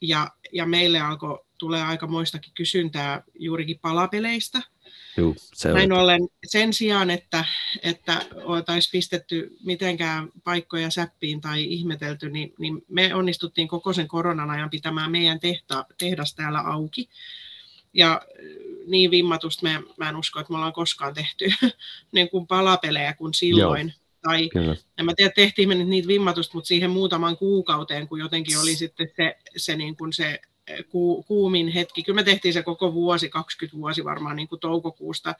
ja, ja meille alkoi tulee aika moistakin kysyntää juurikin palapeleistä – Juu, se Näin on. ollen sen sijaan, että, että oltaisiin pistetty mitenkään paikkoja säppiin tai ihmetelty, niin, niin me onnistuttiin koko sen koronan ajan pitämään meidän tehta, tehdas täällä auki. Ja niin vimmatusta me, mä en usko, että me ollaan koskaan tehty niin kuin palapelejä kuin silloin. Joo. Tai en mä tiedä, tehtiin me nyt niitä vimmatusta, mutta siihen muutaman kuukauteen, kun jotenkin oli sitten se, se, niin kuin se ku, kuumin hetki. Kyllä me tehtiin se koko vuosi, 20 vuosi varmaan niin kuin toukokuusta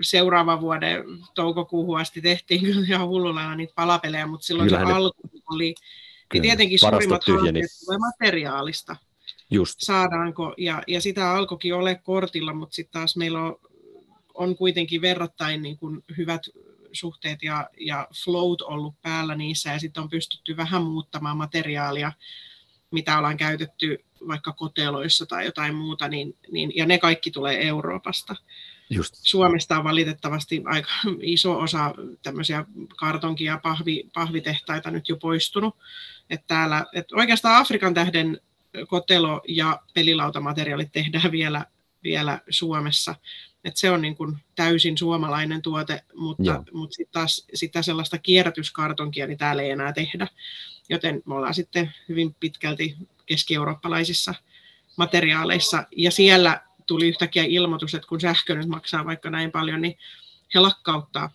seuraavan vuoden toukokuuhun asti tehtiin kyllä ihan hullulla niitä palapelejä, mutta silloin Kyllähän se ne... alku oli, niin tietenkin suurimmat haasteet tulee materiaalista. Just. Saadaanko, ja, ja sitä alkoikin ole kortilla, mutta sitten taas meillä on, on kuitenkin verrattain niin kuin hyvät suhteet ja, ja float ollut päällä niissä, ja sitten on pystytty vähän muuttamaan materiaalia mitä ollaan käytetty vaikka koteloissa tai jotain muuta, niin, niin, ja ne kaikki tulee Euroopasta. Just. Suomesta on valitettavasti aika iso osa tämmöisiä kartonki- ja pahvi, pahvitehtaita nyt jo poistunut. Et täällä, et oikeastaan Afrikan tähden kotelo- ja pelilautamateriaalit tehdään vielä, vielä Suomessa. Et se on niin kuin täysin suomalainen tuote, mutta, mutta sitten taas sitä sellaista kierrätyskartonkia niin täällä ei enää tehdä joten me ollaan sitten hyvin pitkälti keski-eurooppalaisissa materiaaleissa. Ja siellä tuli yhtäkkiä ilmoitus, että kun sähkö nyt maksaa vaikka näin paljon, niin he lakkauttaa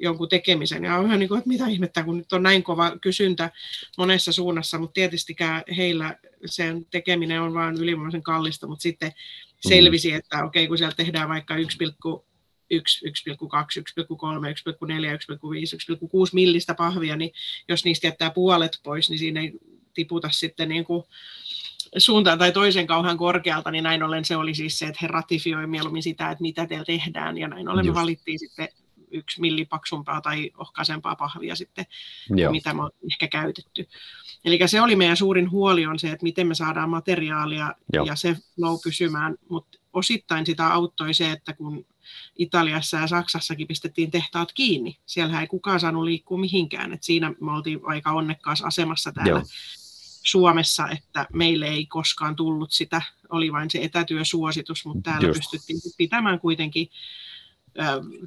jonkun tekemisen. Ja on ihan niin kuin, että mitä ihmettä, kun nyt on näin kova kysyntä monessa suunnassa, mutta tietystikään heillä sen tekeminen on vain ylivoimaisen kallista, mutta sitten selvisi, että okei, kun siellä tehdään vaikka 1, 1,2, 1,3, 1,4, 1,5, 1,6 millistä pahvia, niin jos niistä jättää puolet pois, niin siinä ei tiputa sitten niin kuin suuntaan tai toisen kauhean korkealta, niin näin ollen se oli siis se, että he ratifioi mieluummin sitä, että mitä teillä tehdään, ja näin ollen me valittiin sitten yksi milli paksumpaa tai ohkaisempaa pahvia sitten, Joo. mitä me on ehkä käytetty. Eli se oli meidän suurin huoli on se, että miten me saadaan materiaalia Joo. ja se flow pysymään, mutta osittain sitä auttoi se, että kun Italiassa ja Saksassakin pistettiin tehtaat kiinni. Siellä ei kukaan saanut liikkua mihinkään. Et siinä me oltiin aika onnekkaassa asemassa täällä. Suomessa, että meille ei koskaan tullut sitä, oli vain se etätyösuositus, mutta täällä Just. pystyttiin pitämään kuitenkin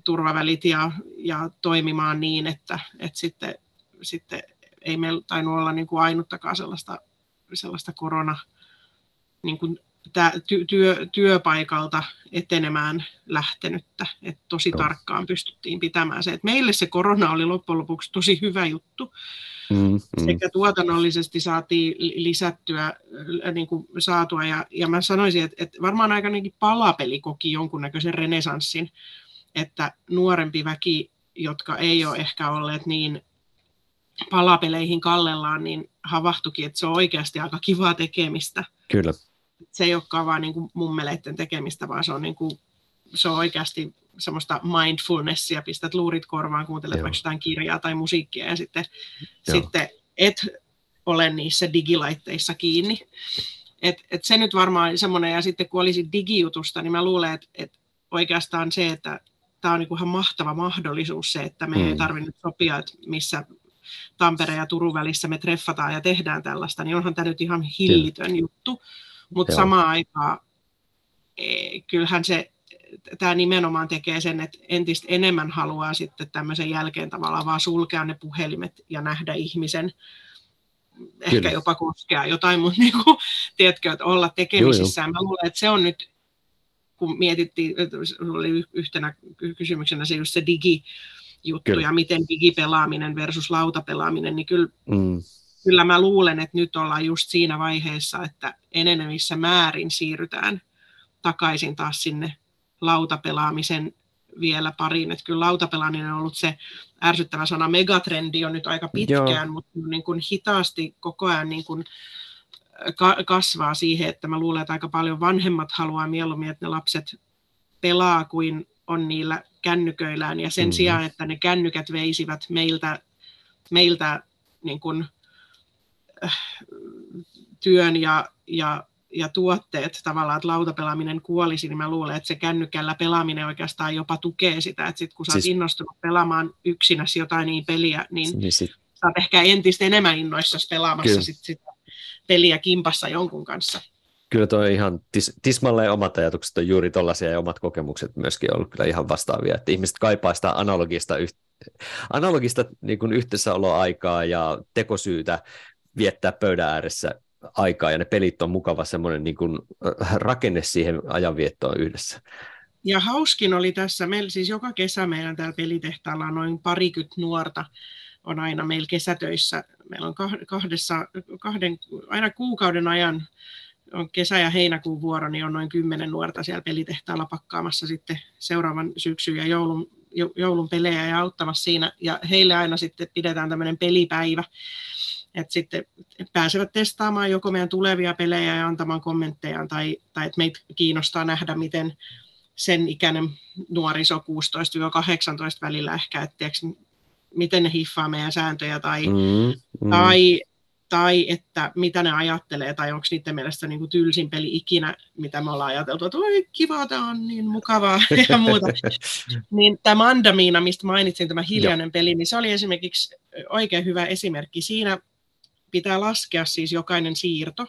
turvavälit ja, ja toimimaan niin, että, että sitten, sitten ei meillä tainnut olla niin kuin ainuttakaan sellaista, sellaista korona niin kuin ty, työ, työpaikalta etenemään lähtenyttä. Et tosi no. tarkkaan pystyttiin pitämään se. Et meille se korona oli loppujen lopuksi tosi hyvä juttu. Mm, mm. Sekä tuotannollisesti saatiin lisättyä, niin kuin saatua. Ja, ja mä sanoisin, että, että varmaan aikainkin palapeli koki jonkunnäköisen renesanssin, että nuorempi väki, jotka ei ole ehkä olleet niin palapeleihin kallellaan, niin havahtukin, että se on oikeasti aika kivaa tekemistä. Kyllä se ei olekaan vaan niin kuin mummeleiden tekemistä, vaan se on, niin kuin, se on oikeasti semmoista mindfulnessia, pistät luurit korvaan, kuuntelet Joo. vaikka jotain kirjaa tai musiikkia ja sitten, sitten et ole niissä digilaitteissa kiinni. Et, et se nyt varmaan semmoinen, ja sitten kun olisi digijutusta, niin mä luulen, että et oikeastaan se, että tämä on niin ihan mahtava mahdollisuus se, että me mm. ei tarvitse sopia, että missä Tampere ja Turun välissä me treffataan ja tehdään tällaista, niin onhan tämä nyt ihan hillitön Kyllä. juttu. Mutta samaan aikaan e, kyllähän se, tämä nimenomaan tekee sen, että entistä enemmän haluaa sitten tämmöisen jälkeen tavallaan vaan sulkea ne puhelimet ja nähdä ihmisen, ehkä Kyllä. jopa koskea jotain, mutta niin kuin, tiedätkö, että olla tekemisissä. Mä luulen, että se on nyt, kun mietittiin, oli yhtenä kysymyksenä se just se digi, juttu kyllä. ja miten digipelaaminen versus lautapelaaminen, niin kyllä mm kyllä mä luulen, että nyt ollaan just siinä vaiheessa, että enenevissä määrin siirrytään takaisin taas sinne lautapelaamisen vielä pariin. Että kyllä lautapelaaminen on ollut se ärsyttävä sana. Megatrendi on nyt aika pitkään, Joo. mutta niin kuin hitaasti koko ajan niin kuin kasvaa siihen, että mä luulen, että aika paljon vanhemmat haluaa mieluummin, että ne lapset pelaa kuin on niillä kännyköillään. Ja sen mm-hmm. sijaan, että ne kännykät veisivät meiltä, meiltä niin kuin työn ja, ja, ja tuotteet tavallaan, että lautapelaaminen kuolisi, niin mä luulen, että se kännykällä pelaaminen oikeastaan jopa tukee sitä, että sit kun sä oot siis... innostunut pelaamaan yksinäsi jotain niin peliä, niin, niin sit... sä oot ehkä entistä enemmän innoissasi pelaamassa sit sitä peliä kimpassa jonkun kanssa. Kyllä tuo ihan tis, tismalleen omat ajatukset on juuri tollaisia ja omat kokemukset myöskin ollut kyllä ihan vastaavia, että ihmiset kaipaa sitä analogista, analogista niin kuin yhteisöoloaikaa ja tekosyytä viettää pöydän ääressä aikaa ja ne pelit on mukava semmoinen niin kuin rakenne siihen ajanviettoon yhdessä. Ja hauskin oli tässä, meillä siis joka kesä meidän täällä pelitehtaalla on noin parikymmentä nuorta on aina meillä kesätöissä. Meillä on kahdessa, kahden, aina kuukauden ajan on kesä- ja heinäkuun vuoro, niin on noin kymmenen nuorta siellä pelitehtaalla pakkaamassa sitten seuraavan syksyn ja joulun, joulun pelejä ja auttamassa siinä. Ja heille aina sitten pidetään tämmöinen pelipäivä, että sitten pääsevät testaamaan joko meidän tulevia pelejä ja antamaan kommentteja, tai, tai että meitä kiinnostaa nähdä, miten sen ikäinen nuoriso 16-18 välillä ehkä, että miten ne hiffaa meidän sääntöjä, tai, mm, mm. tai, tai että mitä ne ajattelee, tai onko niiden mielestä niin kuin tylsin peli ikinä, mitä me ollaan ajateltu, että oi kiva, tämä on niin mukavaa ja muuta. niin tämä Mandamiina, mistä mainitsin, tämä hiljainen peli, niin se oli esimerkiksi oikein hyvä esimerkki. Siinä pitää laskea siis jokainen siirto.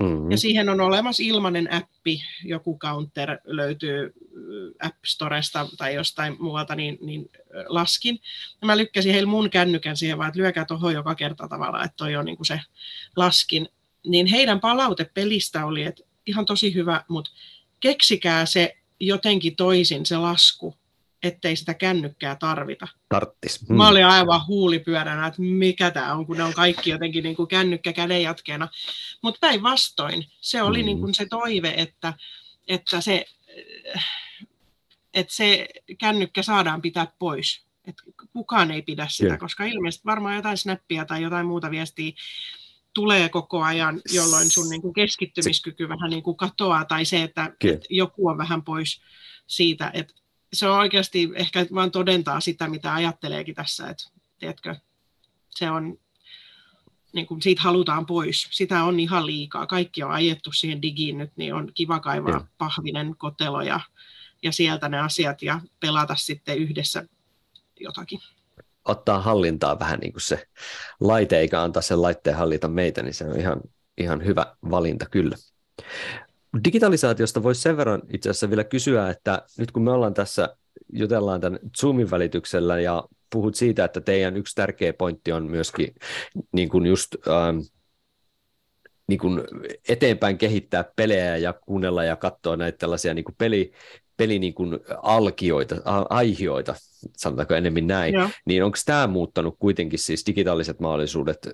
Mm-hmm. Ja siihen on olemassa ilmainen appi, joku counter löytyy äh, App Storesta tai jostain muualta, niin, niin äh, laskin. Ja mä lykkäsin heille mun kännykän siihen vaan, että lyökää tuohon joka kerta tavallaan, että toi on niin kuin se laskin. Niin heidän palaute pelistä oli, että ihan tosi hyvä, mutta keksikää se jotenkin toisin se lasku, ettei sitä kännykkää tarvita. Tarttis. Hmm. Mä olin aivan huulipyöränä, että mikä tämä on, kun ne on kaikki jotenkin niin kuin kännykkä kädenjatkeena. Mutta päinvastoin, se oli hmm. niin kuin se toive, että, että, se, että se kännykkä saadaan pitää pois. Että kukaan ei pidä sitä, Kyllä. koska ilmeisesti varmaan jotain snappia tai jotain muuta viestiä tulee koko ajan, jolloin sun niin kuin keskittymiskyky vähän niin kuin katoaa, tai se, että, että joku on vähän pois siitä, että se on oikeasti ehkä vain todentaa sitä, mitä ajatteleekin tässä, että tiedätkö, se on, niin kuin siitä halutaan pois. Sitä on ihan liikaa. Kaikki on ajettu siihen digiin nyt, niin on kiva kaivaa ja. pahvinen kotelo ja, ja sieltä ne asiat ja pelata sitten yhdessä jotakin. ottaa hallintaa vähän niin kuin se laite, eikä antaa sen laitteen hallita meitä, niin se on ihan, ihan hyvä valinta kyllä. Digitalisaatiosta voisi sen verran itse asiassa vielä kysyä, että nyt kun me ollaan tässä, jutellaan tämän Zoomin välityksellä ja puhut siitä, että teidän yksi tärkeä pointti on myöskin niin kuin just ähm, niin kuin eteenpäin kehittää pelejä ja kuunnella ja katsoa näitä tällaisia niin kuin peli, peli niin kuin alkioita, aihioita, sanotaanko enemmän näin, Joo. niin onko tämä muuttanut kuitenkin siis digitaaliset mahdollisuudet?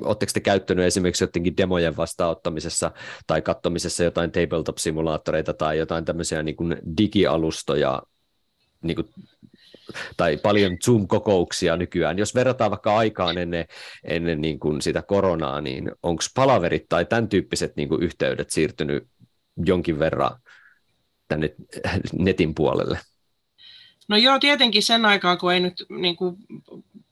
Oletteko te käyttänyt esimerkiksi jotenkin demojen vastaanottamisessa tai katsomisessa jotain tabletop-simulaattoreita tai jotain tämmöisiä niin kuin digialustoja niin kuin tai paljon Zoom-kokouksia nykyään. Jos verrataan vaikka aikaan ennen, ennen niin kuin sitä koronaa, niin onko palaverit tai tämän tyyppiset niin kuin yhteydet siirtynyt jonkin verran tänne netin puolelle? No joo, tietenkin sen aikaa, kun ei nyt niin kuin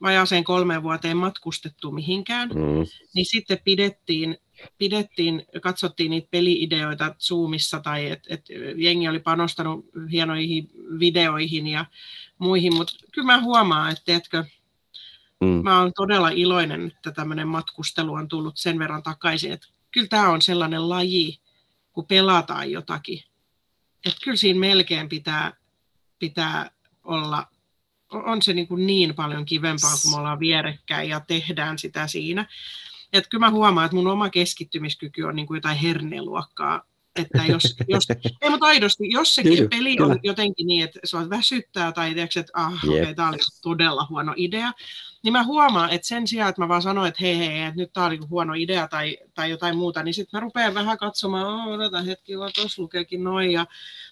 vajaaseen kolmeen vuoteen matkustettu mihinkään, mm. niin sitten pidettiin, pidettiin, katsottiin niitä peliideoita Zoomissa tai että et jengi oli panostanut hienoihin videoihin ja muihin, mutta kyllä mä huomaan, että teetkö, mm. mä oon todella iloinen, että tämmöinen matkustelu on tullut sen verran takaisin, että kyllä tämä on sellainen laji, kun pelataan jotakin, että kyllä siinä melkein pitää, pitää olla, on se niin, kuin niin paljon kivempaa, kun me ollaan vierekkäin ja tehdään sitä siinä. Että kyllä mä huomaan, että mun oma keskittymiskyky on niin kuin jotain herneluokkaa että jos, jos ei, mutta aidosti, jos sekin kyllä, peli kyllä. on jotenkin niin, että se väsyttää tai tiedätkö, että ah, yep. okei, okay, tämä oli todella huono idea, niin mä huomaan, että sen sijaan, että mä vaan sanoin, että hei, hei, että nyt tämä oli huono idea tai, tai jotain muuta, niin sitten mä rupean vähän katsomaan, oh, odota hetki, tuossa lukeekin noin, ja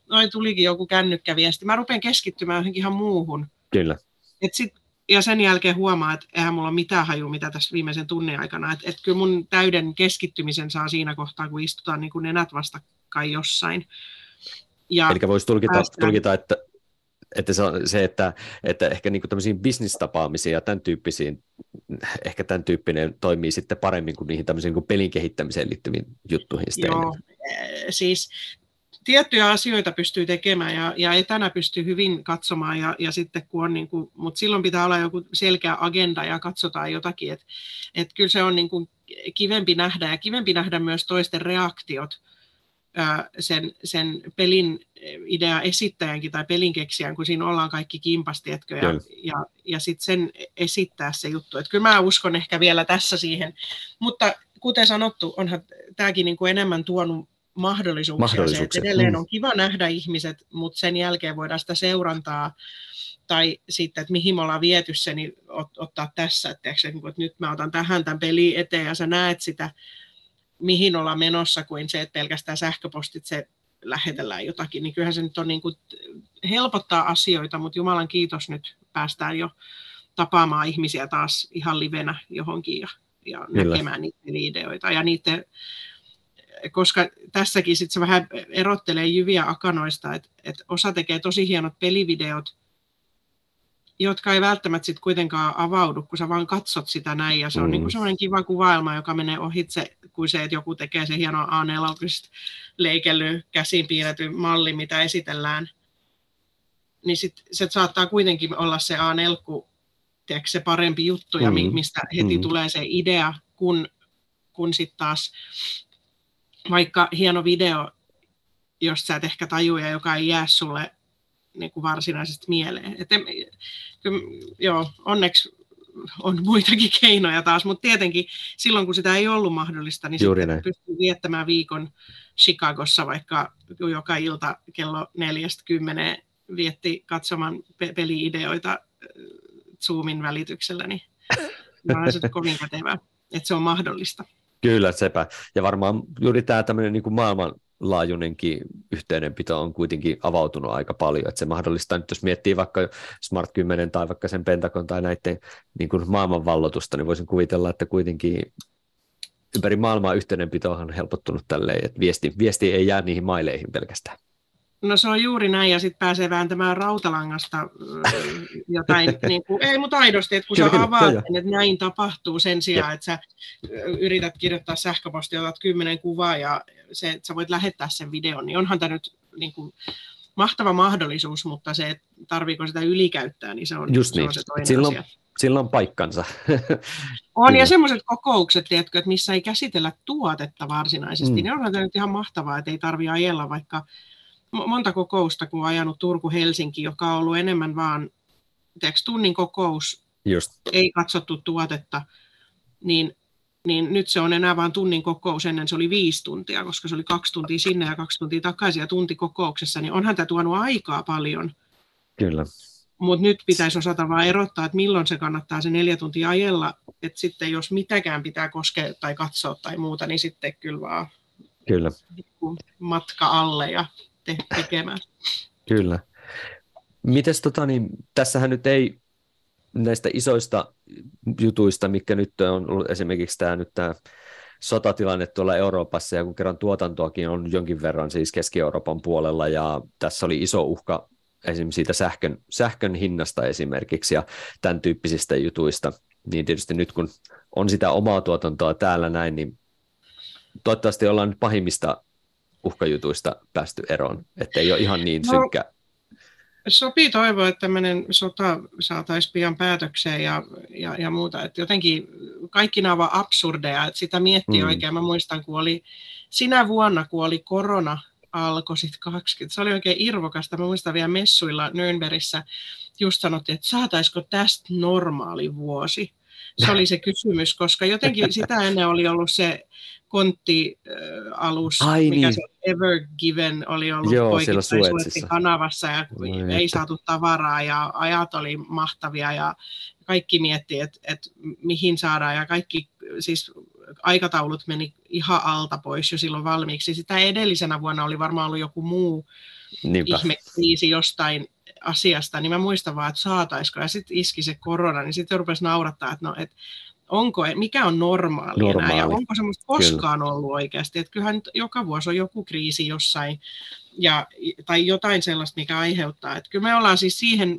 noin tulikin joku kännykkäviesti. Mä rupean keskittymään johonkin ihan muuhun. Kyllä. Et sit, ja sen jälkeen huomaa, että eihän mulla ole mitään haju, mitä tässä viimeisen tunnin aikana. Että et kyllä mun täyden keskittymisen saa siinä kohtaa, kun istutaan niin kuin nenät vastakkain jossain. Ja Eli voisi tulkita, päästään... tulkita että, että se, on se, että, että ehkä niin tämmöisiin bisnistapaamisiin ja tämän tyyppisiin, ehkä tämän tyyppinen toimii sitten paremmin kuin niihin tämmöisiin niin pelin kehittämiseen liittyviin juttuihin. Joo, siis tiettyjä asioita pystyy tekemään ja, ja etänä pystyy hyvin katsomaan, ja, ja sitten kun on, niin kuin, mutta silloin pitää olla joku selkeä agenda ja katsotaan jotakin, että et kyllä se on niin kuin kivempi nähdä ja kivempi nähdä myös toisten reaktiot sen, sen pelin idea esittäjänkin tai pelin keksijän, kun siinä ollaan kaikki kimpasti, etkö, ja, ja, ja sitten sen esittää se juttu. Että kyllä mä uskon ehkä vielä tässä siihen, mutta kuten sanottu, onhan tämäkin niin kuin enemmän tuonut mahdollisuuksia. mahdollisuuksia. Se, edelleen mm. on kiva nähdä ihmiset, mutta sen jälkeen voidaan sitä seurantaa tai sitten, että mihin me ollaan viety se, niin ot, ottaa tässä, että, että, että nyt mä otan tähän tämän peli eteen ja sä näet sitä, mihin ollaan menossa, kuin se, että pelkästään sähköpostit se lähetellään jotakin, niin kyllähän se nyt on niin kuin, helpottaa asioita, mutta Jumalan kiitos nyt päästään jo tapaamaan ihmisiä taas ihan livenä johonkin ja, ja näkemään niitä ideoita ja niiden koska tässäkin sit se vähän erottelee jyviä akanoista, että et osa tekee tosi hienot pelivideot, jotka ei välttämättä sit kuitenkaan avaudu, kun sä vaan katsot sitä näin, ja se on mm. niinku sellainen kiva kuvailma, joka menee ohitse, kuin se, että joku tekee se hieno A4 leikelly, käsin piirretty malli, mitä esitellään, niin sit, se saattaa kuitenkin olla se A4, se parempi juttu, mm. ja mistä heti mm. tulee se idea, kun, kun sitten taas vaikka hieno video, jos sä et ehkä tajua, joka ei jää sulle niin kuin varsinaisesti mieleen. Et en, kyllä, joo, onneksi on muitakin keinoja taas, mutta tietenkin silloin, kun sitä ei ollut mahdollista, niin Juuri sitten pystyy viettämään viikon Chicagossa vaikka joka ilta kello neljästä kymmeneen vietti katsomaan pe- peli-ideoita äh, Zoomin välityksellä, niin on se kovin kätevää, että se on mahdollista. Kyllä, sepä. Ja varmaan juuri tämä tämmöinen niin kuin maailmanlaajuinenkin yhteydenpito on kuitenkin avautunut aika paljon, että se mahdollistaa nyt, jos miettii vaikka Smart 10 tai vaikka sen Pentagon tai näiden niin kuin maailmanvallotusta, niin voisin kuvitella, että kuitenkin ympäri maailmaa yhteydenpito on helpottunut tälleen, että viesti, viesti ei jää niihin maileihin pelkästään. No se on juuri näin, ja sitten pääsee vääntämään rautalangasta jotain, niin kuin, ei mutta aidosti, että kun kyllä, sä avaat, kyllä, että näin tapahtuu sen sijaan, ja. että sä yrität kirjoittaa sähköpostia, otat kymmenen kuvaa, ja se, että sä voit lähettää sen videon, niin onhan tämä nyt niin kuin, mahtava mahdollisuus, mutta se, että tarviiko sitä ylikäyttää, niin se on, Just se, niin. on se toinen silloin, asia. Silloin paikkansa. On, Kyllä. ja semmoiset kokoukset, tiedätkö, että missä ei käsitellä tuotetta varsinaisesti, Mm. niin onhan tämä nyt ihan mahtavaa, että ei tarvitse ajella vaikka monta kokousta, kun on ajanut Turku-Helsinki, joka on ollut enemmän vaan tiedätkö, tunnin kokous, Just, ei katsottu tuotetta, niin, niin nyt se on enää vain tunnin kokous, ennen se oli viisi tuntia, koska se oli kaksi tuntia sinne ja kaksi tuntia takaisin ja tunti kokouksessa, niin onhan tämä tuonut aikaa paljon, kyllä. mutta nyt pitäisi osata vaan erottaa, että milloin se kannattaa se neljä tuntia ajella, että sitten jos mitäkään pitää koskea tai katsoa tai muuta, niin sitten kyllä vaan Kyllä, niinku matka alle ja te- tekemään. kyllä. Mites tota, niin, tässähän nyt ei näistä isoista jutuista, mikä nyt on ollut esimerkiksi tämä nyt tämä sotatilanne tuolla Euroopassa ja kun kerran tuotantoakin on jonkin verran siis Keski-Euroopan puolella ja tässä oli iso uhka esimerkiksi siitä sähkön, sähkön hinnasta esimerkiksi ja tämän tyyppisistä jutuista, niin tietysti nyt kun on sitä omaa tuotantoa täällä näin, niin toivottavasti ollaan nyt pahimmista uhkajutuista päästy eroon, ettei ole ihan niin No, synkkä. Sopii toivoa, että tämmöinen sota saataisiin pian päätökseen ja, ja, ja muuta. Että jotenkin kaikki nämä ovat absurdeja, että sitä miettii Mm. mm. oikein. Mä muistan, kun oli sinä vuonna, kun oli korona alkoi sitten 20. Se oli oikein irvokasta. Mä muistan vielä messuilla Nürnbergissä just sanottiin, että saataisiko tästä normaali vuosi. Se oli se kysymys, koska jotenkin sitä ennen oli ollut se konttialus, Ai mikä niin. se Ever Given oli ollut Joo, poikittain kanavassa ja Voi ei saatu tavaraa ja ajat oli mahtavia ja kaikki miettii, että, että mihin saadaan ja kaikki siis aikataulut meni ihan alta pois jo silloin valmiiksi. Sitä edellisenä vuonna oli varmaan ollut joku muu Niinpä. ihmekriisi jostain asiasta, niin mä muistan vaan, että saataisiko. Ja sitten iski se korona, niin sitten rupesi naurattaa, että no, et onko, mikä on normaali, Normaali. enää ja onko semmoista koskaan ollut oikeasti. Että kyllähän nyt joka vuosi on joku kriisi jossain ja, tai jotain sellaista, mikä aiheuttaa. Että kyllä me ollaan siis siihen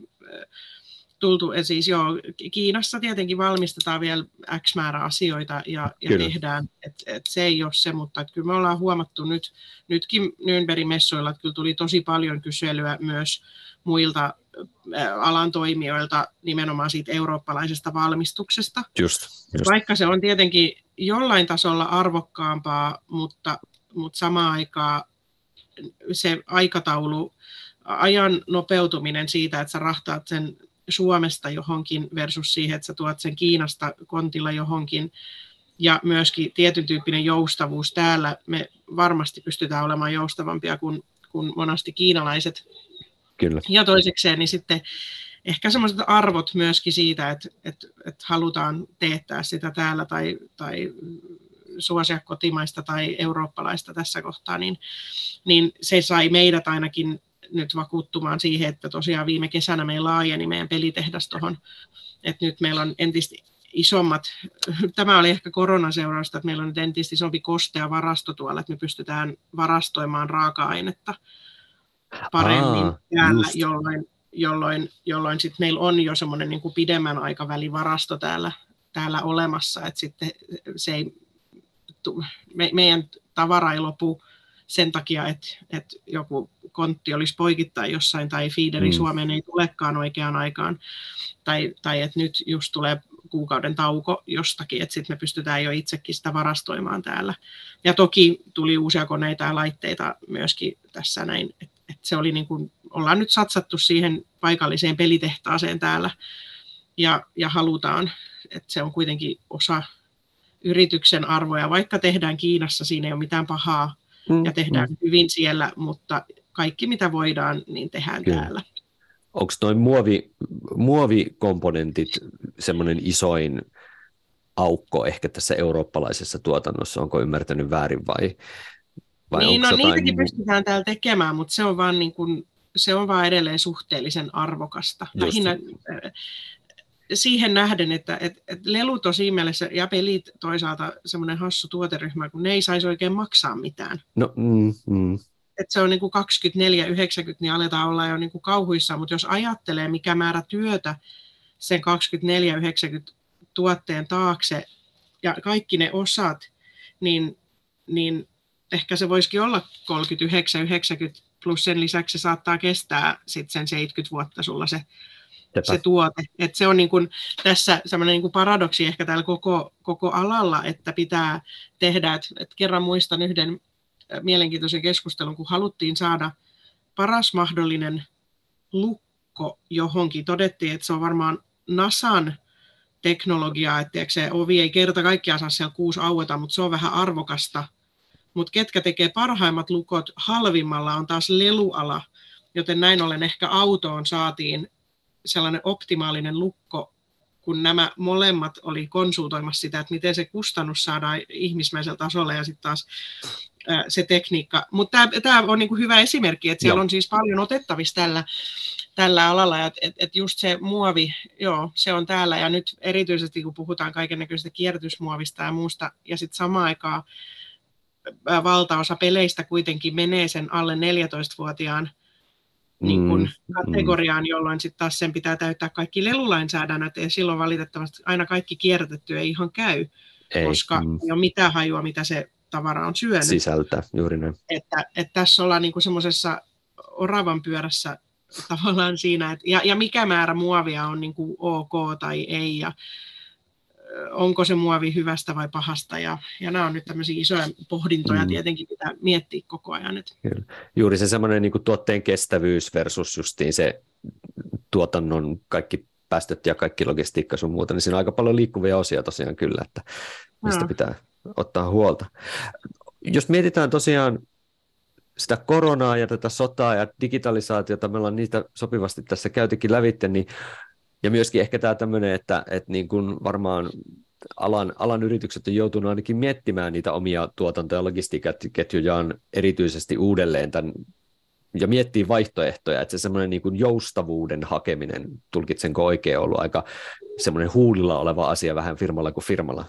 tultu, että siis joo, Kiinassa tietenkin valmistetaan vielä X määrä asioita ja, ja Kyllä. tehdään, että et se ei ole se, mutta että kyllä me ollaan huomattu nyt, nytkin Nürnbergin messuilla, että kyllä tuli tosi paljon kyselyä myös muilta äh, alan toimijoilta nimenomaan siitä eurooppalaisesta valmistuksesta. Just, just. Vaikka se on tietenkin jollain tasolla arvokkaampaa, mutta, mutta samaan aikaan se aikataulu, ajan nopeutuminen siitä, että sä rahtaat sen Suomesta johonkin versus siihen, että sä tuot sen Kiinasta kontilla johonkin, ja myöskin tietyn tyyppinen joustavuus täällä. Me varmasti pystytään olemaan joustavampia kuin, kuin monasti kiinalaiset, Kyllä. ja toisekseen niin sitten ehkä semmoiset arvot myöskin siitä, että, että, että halutaan teettää sitä täällä tai, tai suosia kotimaista tai eurooppalaista tässä kohtaa, niin, niin se sai meidät ainakin nyt vakuuttumaan siihen, että tosiaan viime kesänä meillä laajeni meidän pelitehdas tuohon, että nyt meillä on entistä isommat, tämä oli ehkä koronaseurausta, että meillä on nyt entistä isompi kostea varasto tuolla, että me pystytään varastoimaan raaka-ainetta paremmin Aa, täällä, just. jolloin, jolloin, jolloin sit meillä on jo semmoinen niin kuin pidemmän aikavälin varasto täällä, täällä olemassa, että sitten se ei, me, meidän tavara ei lopu sen takia, että, että joku kontti olisi poikittain jossain tai feederi Mm. mm. Suomeen ei tulekaan oikeaan aikaan, tai, tai että nyt just tulee kuukauden tauko jostakin, että sitten me pystytään jo itsekin sitä varastoimaan täällä. Ja toki tuli uusia koneita ja laitteita myöskin tässä näin, että et se oli niin kuin, ollaan nyt satsattu siihen paikalliseen pelitehtaaseen täällä ja, ja halutaan, että se on kuitenkin osa yrityksen arvoja, vaikka tehdään Kiinassa, siinä ei ole mitään pahaa Mm, ja tehdään hyvin siellä, mutta kaikki mitä voidaan, niin tehdään Kyllä. täällä. Onko noin muovi, muovikomponentit semmoinen isoin aukko ehkä tässä eurooppalaisessa tuotannossa? Onko ymmärtänyt väärin vai, vai niin, onko no jotain niitäkin pystytään täällä tekemään, mutta se on vaan, niin kuin, se on vaan edelleen suhteellisen arvokasta. Just. Lähinnä äh, siihen nähden, että et, et lelut on siinä mielessä, ja pelit toisaalta semmoinen hassu tuoteryhmä, kun ne ei saisi oikein maksaa mitään. No, mm, mm, että se on niin kuin 24-90, niin aletaan olla jo niin kuin kauhuissa, mutta jos ajattelee, mikä määrä työtä sen 24-90 tuotteen taakse ja kaikki ne osat, niin, niin ehkä se voisikin olla 39-90 plus sen lisäksi se saattaa kestää sit sen 70 vuotta sulla se, se tuote. Et se on niin kun tässä semmoinen niin paradoksi ehkä täällä koko, koko alalla, että pitää tehdä, että et kerran muistan yhden mielenkiintoisen keskustelun, kun haluttiin saada paras mahdollinen lukko johonkin. Todettiin, että se on varmaan NASAn teknologiaa, että se ovi ei kerta kaikkiaan saa siellä kuusi aueta, mutta se on vähän arvokasta. Mutta ketkä tekee parhaimmat lukot halvimmalla on taas leluala, joten näin ollen ehkä autoon saatiin sellainen optimaalinen lukko, kun nämä molemmat oli konsultoimassa sitä, että miten se kustannus saadaan ihmismäisellä tasolla ja sitten taas se tekniikka. Mutta tämä on niinku hyvä esimerkki, että siellä joo. on siis paljon otettavissa tällä, tällä alalla, että et, et just se muovi, joo, se on täällä, ja nyt erityisesti kun puhutaan kaikennäköisestä kierrätysmuovista ja muusta, ja sitten samaan aikaan valtaosa peleistä kuitenkin menee sen alle 14-vuotiaan niin kuin mm, kategoriaan, jolloin sitten taas sen pitää täyttää kaikki lelulainsäädännöt, ja silloin valitettavasti aina kaikki kierrätetty ei ihan käy, ei, koska mm. ei ole mitään hajua, mitä se tavara on syönyt. Sisältä, juuri näin. Että, että tässä ollaan niin semmoisessa oravan pyörässä tavallaan siinä, että, ja, ja mikä määrä muovia on niin kuin ok tai ei, ja onko se muovi hyvästä vai pahasta, ja, ja nämä on nyt tämmöisiä isoja pohdintoja mm. tietenkin pitää miettiä koko ajan. Että. Kyllä. Juuri se semmoinen niin tuotteen kestävyys versus justiin se tuotannon kaikki päästöt ja kaikki logistiikka sun muuta, niin siinä on aika paljon liikkuvia osia tosiaan kyllä, että mistä no. pitää ottaa huolta. Jos mietitään tosiaan sitä koronaa ja tätä sotaa ja digitalisaatiota, me ollaan niitä sopivasti tässä käytikin lävitte, niin, ja myöskin ehkä tämä tämmöinen, että, että niin kuin varmaan alan, alan yritykset on joutunut ainakin miettimään niitä omia tuotanto- ja logistiikkaketjujaan erityisesti uudelleen tämän, ja miettii vaihtoehtoja, että se semmoinen niin kuin joustavuuden hakeminen, tulkitsenko oikein, ollut aika semmoinen huulilla oleva asia vähän firmalla kuin firmalla.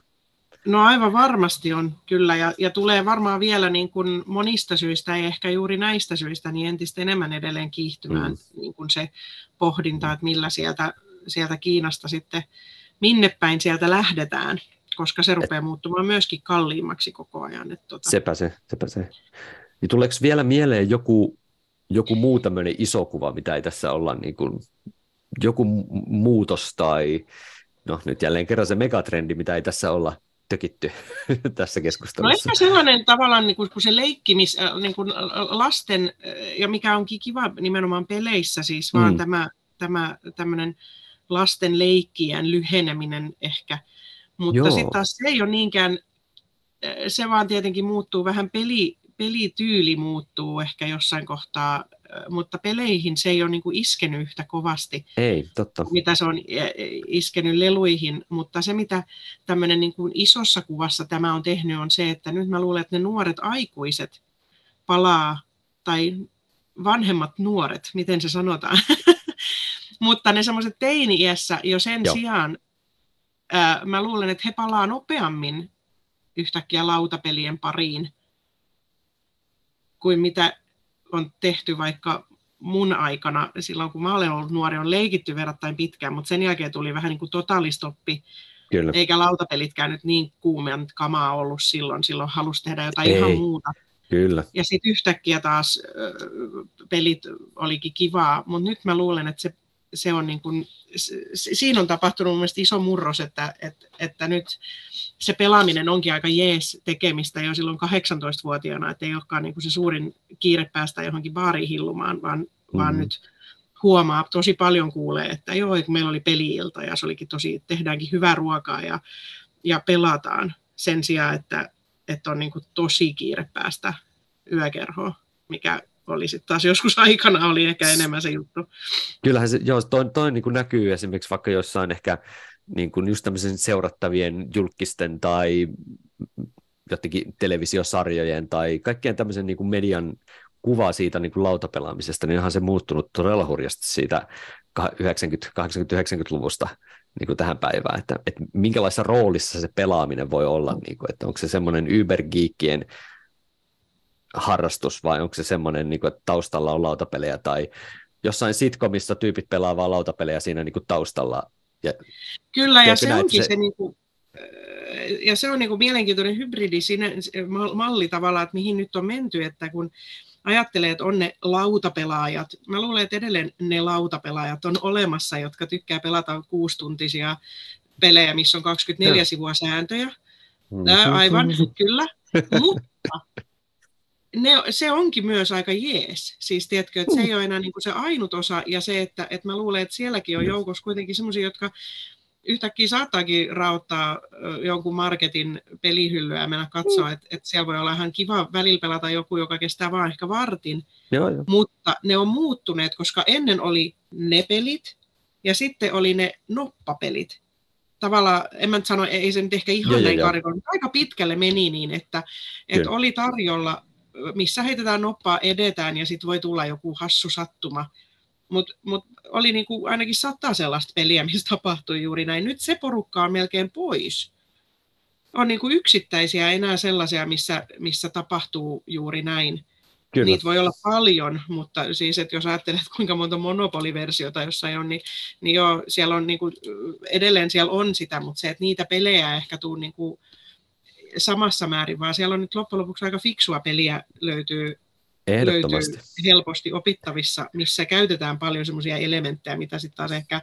No aivan varmasti on, kyllä, ja, ja tulee varmaan vielä niin kuin monista syistä, ei ehkä juuri näistä syistä, niin entistä enemmän edelleen kiihtymään mm. niin kuin se pohdinta, että millä sieltä, sieltä Kiinasta sitten, minne päin sieltä lähdetään, koska se rupeaa muuttumaan myöskin kalliimmaksi koko ajan. Että tota... Sepä se, sepä se. Niin tuleeko vielä mieleen joku, joku muu tämmöinen iso kuva, mitä ei tässä olla, niin kuin, joku muutos tai no nyt jälleen kerran se megatrendi, mitä ei tässä olla tökitty tässä keskustelussa? No ehkä sellainen tavallaan, niin kuin, kun se leikkimis, äh, niin kuin lasten, äh, ja mikä onkin kiva nimenomaan peleissä siis, vaan mm. tämä, tämä tämmöinen lasten leikkien lyheneminen ehkä. Mutta sitten taas se ei ole niinkään, äh, se vaan tietenkin muuttuu vähän peli, pelityyli muuttuu ehkä jossain kohtaa mutta peleihin se ei ole niin kuin iskenyt yhtä kovasti, ei, totta. mitä se on iskenyt leluihin, mutta se mitä tämmöinen niin kuin isossa kuvassa tämä on tehnyt on se, että nyt mä luulen, että ne nuoret aikuiset palaa, tai vanhemmat nuoret, miten se sanotaan, mutta ne semmoiset teini-iässä jo sen Joo. sijaan, ää, mä luulen, että he palaa nopeammin yhtäkkiä lautapelien pariin kuin mitä on tehty vaikka mun aikana, silloin kun mä olen ollut nuori, on leikitty verrattain pitkään, mutta sen jälkeen tuli vähän niin kuin totaalistoppi, Kyllä. eikä lautapelitkään nyt niin kuumean kamaa ollut silloin, silloin halusi tehdä jotain Ei. ihan muuta. Kyllä. Ja sitten yhtäkkiä taas pelit olikin kivaa, mutta nyt mä luulen, että se se on niin kuin, siinä on tapahtunut mun iso murros, että, että, että nyt se pelaaminen onkin aika jees tekemistä jo silloin 18-vuotiaana, että ei olekaan niin kuin se suurin kiire päästä johonkin baariin hillumaan, vaan, mm. vaan nyt huomaa, tosi paljon kuulee, että joo, että meillä oli peliilta ja se olikin tosi, tehdäänkin hyvää ruokaa ja, ja pelataan sen sijaan, että, että on niin kuin tosi kiire päästä yökerhoon, mikä oli sitten taas joskus aikana oli ehkä enemmän se juttu. Kyllähän se, joo, toi, toi niin kuin näkyy esimerkiksi vaikka jossain ehkä niin kuin just tämmöisen seurattavien julkisten tai jotenkin televisiosarjojen tai kaikkien tämmöisen niin kuin median kuva siitä niin kuin lautapelaamisesta, niin onhan se muuttunut todella hurjasti siitä 90-80-90-luvusta niin kuin tähän päivään, että, että minkälaisessa roolissa se pelaaminen voi olla, niin kuin, että onko se semmoinen ybergeekien harrastus vai onko se semmoinen, niin kuin, että taustalla on lautapelejä tai jossain sitcomissa tyypit pelaa vaan lautapelejä siinä niin kuin taustalla. Ja, Kyllä, ja se onkin se, se niin kuin, ja se on niin kuin mielenkiintoinen hybridi siinä, malli tavallaan, että mihin nyt on menty, että kun ajattelee, että on ne lautapelaajat. Mä luulen, että edelleen ne lautapelaajat on olemassa, jotka tykkää pelata kuustuntisia pelejä, missä on 24 no. sivua sääntöjä. Mm-hmm. Aivan, kyllä. Mutta ne, se onkin myös aika jees. Siis tiedätkö, että se ei ole enää niin kuin se ainut osa, ja se, että, että mä luulen, että sielläkin on joukossa kuitenkin sellaisia, jotka yhtäkkiä saattaakin rauttaa jonkun marketin pelihyllyä ja mennä katsoa, että, että siellä voi olla ihan kiva välillä pelata joku, joka kestää vaan ehkä vartin. Joo, joo. Mutta ne on muuttuneet, koska ennen oli ne pelit ja sitten oli ne noppapelit. Tavallaan, en mä nyt sano, ei se nyt ehkä ihan joo, näin karikoin, aika pitkälle meni niin, että, että oli tarjolla, missä heitetään noppaa, edetään ja sitten voi tulla joku hassu sattuma mutta mut oli niinku ainakin sata sellaista peliä, missä tapahtui juuri näin. Nyt se porukka on melkein pois. On niinku yksittäisiä enää sellaisia, missä, missä tapahtuu juuri näin. Kyllä. Niitä voi olla paljon, mutta siis, että jos ajattelet, kuinka monta monopoliversiota jossain on, niin, niin joo, siellä on niinku, edelleen siellä on sitä, mutta se, että niitä pelejä ehkä tuu niinku samassa määrin, vaan siellä on nyt loppujen lopuksi aika fiksua peliä löytyy Ehdottomasti. helposti opittavissa, missä käytetään paljon semmoisia elementtejä, mitä sitten taas ehkä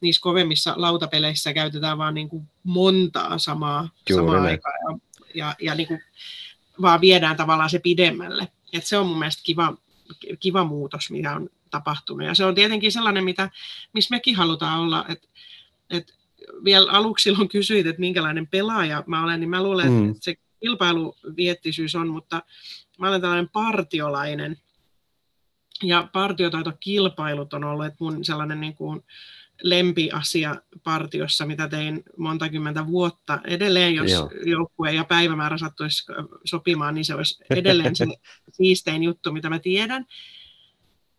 niissä kovemmissa lautapeleissä käytetään vaan niin kuin montaa samaa, samaa aikaa ja, ja, ja niin kuin vaan viedään tavallaan se pidemmälle. Et se on mun mielestä kiva, kiva muutos, mitä on tapahtunut. Ja se on tietenkin sellainen, mitä, missä mekin halutaan olla, että et vielä aluksi silloin kysyit, että minkälainen pelaaja mä olen, niin mä luulen, mm. että se kilpailuviettisyys on, mutta mä olen tällainen partiolainen. Ja partiotaitokilpailut on ollut mun sellainen niin kuin lempiasia partiossa, mitä tein monta kymmentä vuotta. Edelleen, jos Joo. joukkue ja päivämäärä sattuisi sopimaan, niin se olisi edelleen se siistein juttu, mitä mä tiedän.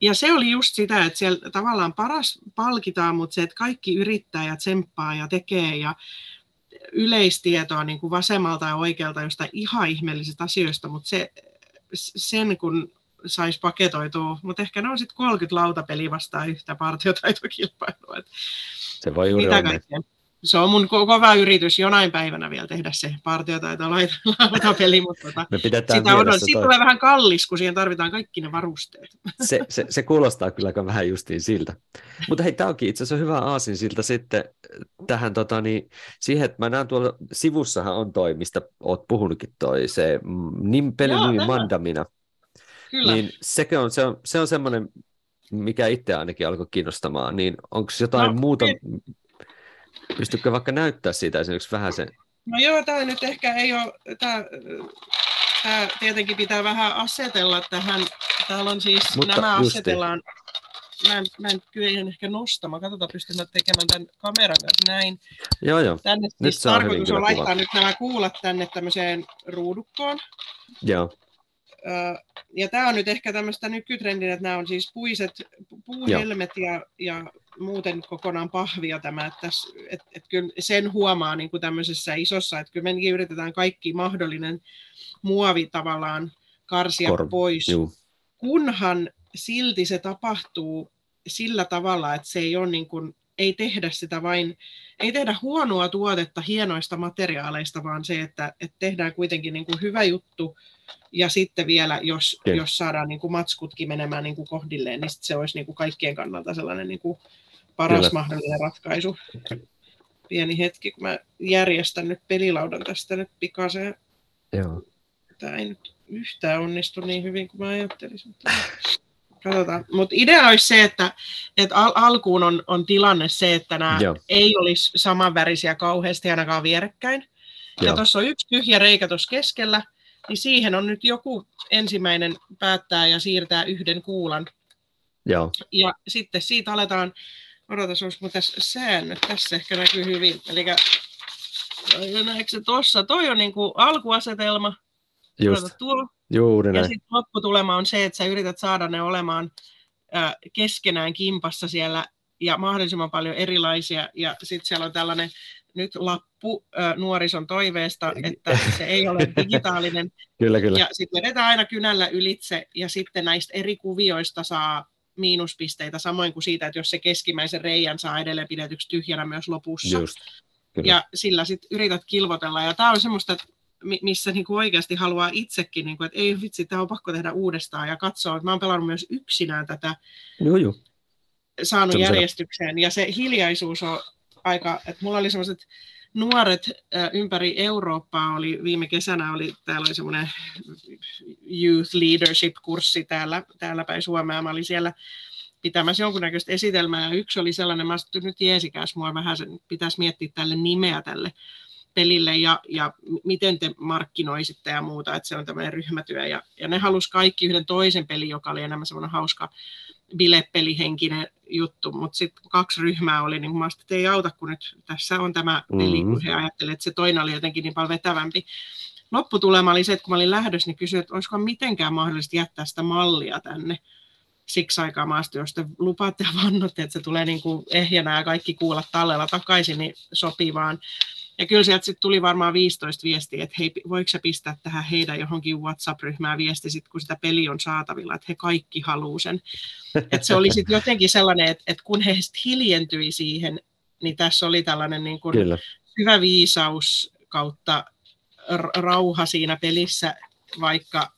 Ja se oli just sitä, että siellä tavallaan paras palkitaan, mutta se, että kaikki yrittää ja tsemppaa ja tekee ja yleistietoa niin kuin vasemmalta ja oikealta jostain ihan ihmeellisistä asioista, mutta se sen kun saisi paketoitua, mutta ehkä ne on sitten 30 lautapeliä vastaan yhtä partiotaitokilpailua. Se voi juuri olla. Se on mun kova yritys jonain päivänä vielä tehdä se partiotaito lautapeli, mutta tota, Me sitä odon. Siitä tulee vähän kallis, kun siihen tarvitaan kaikki ne varusteet. Se, se, se kuulostaa kyllä aika vähän justiin siltä. Mutta hei, tämä onkin itse asiassa hyvä aasin siltä sitten tähän tota, niin, siihen, että mä näen tuolla sivussahan on toi, mistä oot puhunutkin toi, se nim, pelin Mandamina. Kyllä. Niin sekö on, se on, se on semmoinen, mikä itse ainakin alkoi kiinnostamaan, niin onko jotain no, muuta, Pystytkö vaikka näyttää siitä esimerkiksi vähän sen? No joo, tämä nyt ehkä ei ole, tämä, tämä tietenkin pitää vähän asetella tähän. Täällä on siis, Mutta nämä asetellaan, mä en, mä en kyllä ehkä nostamaan. Katsotaan, pystyn tekemään tämän kameran kanssa näin. Joo, joo. Tänne nyt siis tarkoitus on laittaa kuvat. nyt nämä kuulat tänne tämmöiseen ruudukkoon. Joo. Ja tämä on nyt ehkä tämmöistä nykytrendiä, että nämä on siis puiset, puuhelmet ja, ja muuten kokonaan pahvia tämä, että, että, että kyllä sen huomaa niin kuin tämmöisessä isossa, että kyllä me yritetään kaikki mahdollinen muovi tavallaan karsia Kor- pois, juu. kunhan silti se tapahtuu sillä tavalla, että se ei ole niin kuin, ei tehdä sitä vain, ei tehdä huonoa tuotetta hienoista materiaaleista, vaan se, että, että tehdään kuitenkin niin kuin hyvä juttu, ja sitten vielä, jos, jos saadaan niin kuin matskutkin menemään niin kuin kohdilleen, niin se olisi niin kuin kaikkien kannalta sellainen niin kuin paras Kyllä. mahdollinen ratkaisu. Pieni hetki, kun mä järjestän nyt pelilaudan tästä nyt pikaseen. Joo. Tämä ei nyt yhtään onnistu niin hyvin kuin mä ajattelisin. Katsotaan. Mutta idea olisi se, että, että al- alkuun on, on tilanne se, että nämä Joo. ei olisi samanvärisiä kauheasti ainakaan vierekkäin. Joo. Ja tuossa on yksi tyhjä reikä tuossa keskellä, niin siihen on nyt joku ensimmäinen päättää ja siirtää yhden kuulan. Joo. Ja sitten siitä aletaan Odotas, olisi mun tässä säännöt. Tässä ehkä näkyy hyvin. Eli näetkö se tuossa? Toi on niin kuin alkuasetelma. Just. Juuri ja sitten lopputulema on se, että sä yrität saada ne olemaan äh, keskenään kimpassa siellä ja mahdollisimman paljon erilaisia. Ja sitten siellä on tällainen nyt lappu äh, nuorison toiveesta, että se ei ole digitaalinen. kyllä, kyllä. Ja sitten vedetään aina kynällä ylitse ja sitten näistä eri kuvioista saa miinuspisteitä, samoin kuin siitä, että jos se keskimmäisen reijän saa edelleen pidetyksi tyhjänä myös lopussa. Just, ja sillä sitten yrität kilvotella. Ja tämä on semmoista, että missä niin kuin oikeasti haluaa itsekin, niin kuin, että ei vitsi, tämä on pakko tehdä uudestaan ja katsoa. Mä oon pelannut myös yksinään tätä, joo, joo. saanut Sellaisella. järjestykseen. Ja se hiljaisuus on aika, että mulla oli sellaiset nuoret ympäri Eurooppaa oli viime kesänä, oli, täällä oli semmoinen Youth Leadership-kurssi täällä, täällä päin Suomea. Mä olin siellä pitämässä jonkunnäköistä esitelmää, ja yksi oli sellainen, mä sanoin, nyt jeesikäs mua vähän, pitäisi miettiä tälle nimeä tälle pelille, ja, ja miten te markkinoisitte ja muuta, että se on tämmöinen ryhmätyö, ja, ja ne halusi kaikki yhden toisen pelin, joka oli enemmän semmoinen hauska bilepelihenkinen juttu, mutta sitten kaksi ryhmää oli, niin mä että ei auta, kun nyt tässä on tämä peli, mm-hmm. kun he ajattelivat, että se toinen oli jotenkin niin paljon vetävämpi. Lopputulema oli se, että kun mä olin lähdössä, niin kysyin, että olisiko mitenkään mahdollista jättää sitä mallia tänne siksi aikaa maasta, jos te lupaatte ja vannotte, että se tulee niin kuin ehjänä ja kaikki kuulla tallella takaisin, niin sopii vaan. Ja kyllä sieltä sitten tuli varmaan 15 viestiä, että hei, voiko sä pistää tähän heidän johonkin WhatsApp-ryhmään viesti, sit, kun sitä peli on saatavilla, että he kaikki haluaa sen. Et se oli sitten jotenkin sellainen, että, että kun he sitten hiljentyi siihen, niin tässä oli tällainen niin kuin hyvä viisaus kautta rauha siinä pelissä, vaikka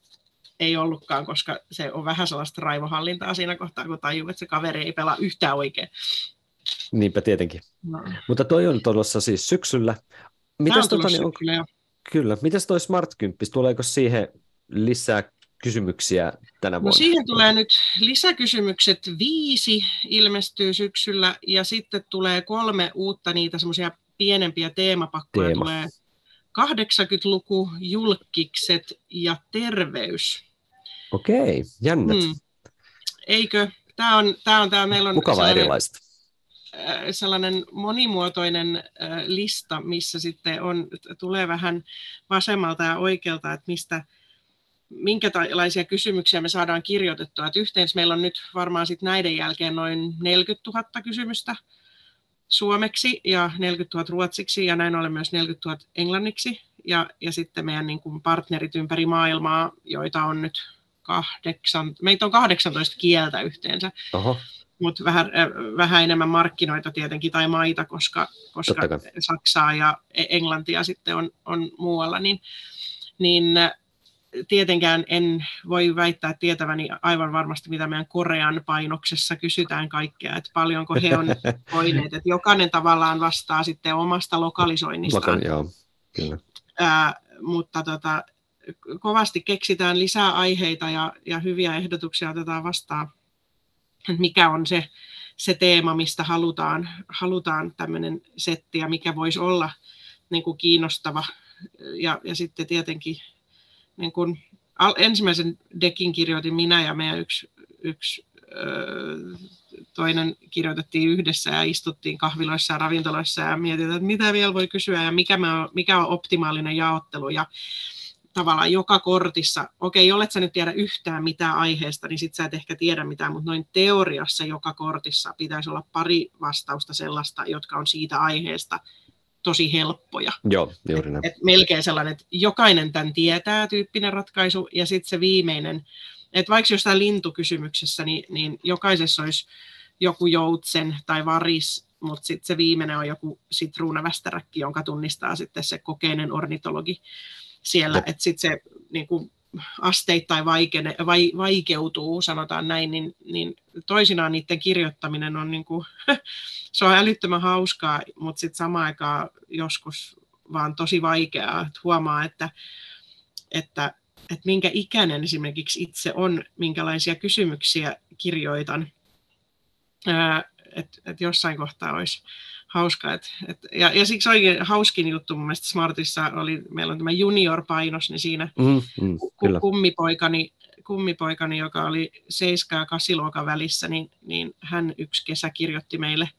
ei ollutkaan, koska se on vähän sellaista raivohallintaa siinä kohtaa, kun tajuu, että se kaveri ei pelaa yhtään oikein. Niinpä tietenkin. No. Mutta toi on tuossa siis syksyllä. Mitäs on tota, niin on, syksyllä, Kyllä. Mitäs toi Smart 10, tuleeko siihen lisää kysymyksiä tänä no vuonna? No siihen tulee nyt lisäkysymykset viisi ilmestyy syksyllä ja sitten tulee kolme uutta niitä semmoisia pienempiä teemapakkoja Teema. tulee 80-luku, julkikset ja terveys. Okei, jännät. Hmm. Eikö? Tämä on, tämä on, tämä meillä on Mukava erilaista. Äh, sellainen monimuotoinen äh, lista, missä sitten on, tulee vähän vasemmalta ja oikealta, että mistä, minkälaisia kysymyksiä me saadaan kirjoitettua. Että yhteensä meillä on nyt varmaan sitten näiden jälkeen noin 40 000 kysymystä suomeksi ja 40 000 ruotsiksi ja näin ollen myös 40 000 englanniksi. Ja, ja sitten meidän niin kuin partnerit ympäri maailmaa, joita on nyt kahdeksan, meitä on 18 kieltä yhteensä. Oho mutta vähän, äh, vähän enemmän markkinoita tietenkin tai maita, koska, koska Saksaa ja e- Englantia sitten on, on muualla, niin, niin äh, tietenkään en voi väittää tietäväni aivan varmasti, mitä meidän Korean painoksessa kysytään kaikkea, että paljonko he on voineet, että jokainen tavallaan vastaa sitten omasta lokalisoinnistaan. Lokan, joo, kyllä. Ää, mutta tota, kovasti keksitään lisää aiheita ja, ja hyviä ehdotuksia otetaan vastaan että mikä on se, se teema, mistä halutaan, halutaan tämmöinen setti ja mikä voisi olla niin kuin kiinnostava. Ja, ja sitten tietenkin niin kuin, al, ensimmäisen dekin kirjoitin minä ja meidän yksi, yksi öö, toinen kirjoitettiin yhdessä ja istuttiin kahviloissa ja ravintoloissa ja mietitään, että mitä vielä voi kysyä ja mikä, on, mikä on optimaalinen jaottelu. Ja tavallaan joka kortissa, okei, olet sä nyt tiedä yhtään mitään aiheesta, niin sit sä et ehkä tiedä mitään, mutta noin teoriassa joka kortissa pitäisi olla pari vastausta sellaista, jotka on siitä aiheesta tosi helppoja. Joo, juuri näin. Et, et melkein sellainen, että jokainen tämän tietää tyyppinen ratkaisu, ja sitten se viimeinen, että vaikka jostain lintukysymyksessä, niin, niin jokaisessa olisi joku joutsen tai varis, mutta sitten se viimeinen on joku sitruunavästäräkki, jonka tunnistaa sitten se kokeinen ornitologi siellä, että sitten se niin kuin asteittain vaikene, vai, vaikeutuu, sanotaan näin, niin, niin toisinaan niiden kirjoittaminen on, niin kuin, se on älyttömän hauskaa, mutta sitten samaan aikaan joskus vaan tosi vaikeaa, että huomaa, että, että, että minkä ikäinen esimerkiksi itse on, minkälaisia kysymyksiä kirjoitan, että et jossain kohtaa olisi hauska. Et, et, ja, ja siksi oikein hauskin juttu mun mielestä Smartissa oli, meillä on tämä junior-painos, niin siinä mm, mm, ku, kummipoikani, kummipoikani, joka oli 7 ja 8 luokan välissä, niin, niin hän yksi kesä kirjoitti meille,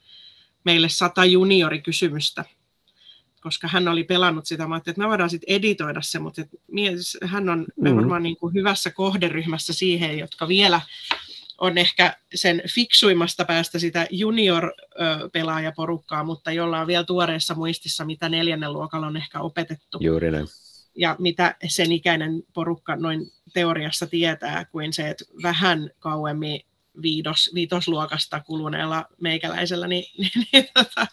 meille sata juniorikysymystä, koska hän oli pelannut sitä. Mä että me voidaan sitten editoida se, mutta et, hän on mm. varmaan niin kuin hyvässä kohderyhmässä siihen, jotka vielä on ehkä sen fiksuimmasta päästä sitä junior-pelaajaporukkaa, mutta jolla on vielä tuoreessa muistissa, mitä neljännen luokalla on ehkä opetettu. Juuri näin. Ja mitä sen ikäinen porukka noin teoriassa tietää, kuin se, että vähän kauemmin viidos, viitosluokasta kuluneella meikäläisellä, niin, niin, niin, tota,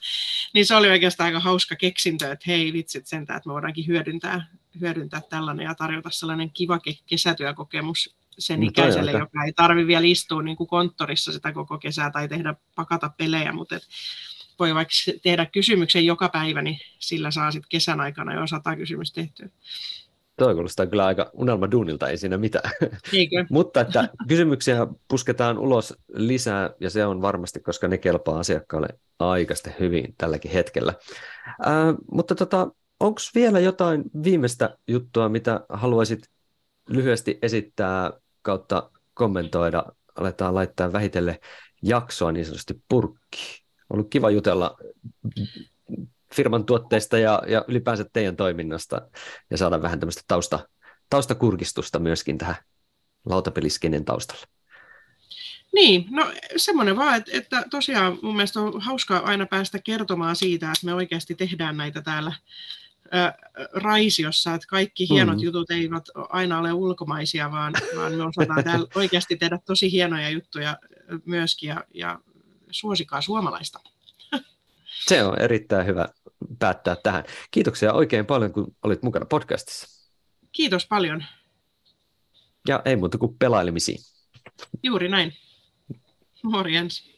niin se oli oikeastaan aika hauska keksintö, että hei vitsit sentään, että me voidaankin hyödyntää, hyödyntää tällainen ja tarjota sellainen kiva kesätyökokemus sen No ikäiselle, aika- joka ei tarvi vielä istua niin kuin konttorissa sitä koko kesää tai tehdä pakata pelejä, mutta et voi vaikka tehdä kysymyksen joka päivä, niin sillä saa sitten kesän aikana jo sata kysymystä tehtyä. Toi kuulostaa kyllä aika unelmaduunilta, ei siinä mitään. Eikö? Mutta että kysymyksiä pusketaan ulos lisää, ja se on varmasti, koska ne kelpaa asiakkaalle aikaisesti hyvin tälläkin hetkellä. Ää, mutta tota, onko vielä jotain viimeistä juttua, mitä haluaisit lyhyesti esittää kautta kommentoida? Aletaan laittaa vähitellen jaksoa niin sanotusti purkkiin. Ollut kiva jutella firman tuotteista ja, ja ylipäänsä teidän toiminnasta ja saada vähän tämmöistä tausta, taustakurkistusta myöskin tähän lautapeliskenen taustalla. Niin, no semmoinen vaan, että, että tosiaan mun mielestä on hauska aina päästä kertomaan siitä, että me oikeasti tehdään näitä täällä Raisiossa, että kaikki hienot Mm. jutut eivät aina ole ulkomaisia, vaan, vaan me osataan täällä oikeasti tehdä tosi hienoja juttuja myöskin ja, ja suosikaa suomalaista. Se on erittäin hyvä päättää tähän. Kiitoksia oikein paljon, kun olit mukana podcastissa. Kiitos paljon. Ja ei muuta kuin pelailemisiin. Juuri näin. Morjens.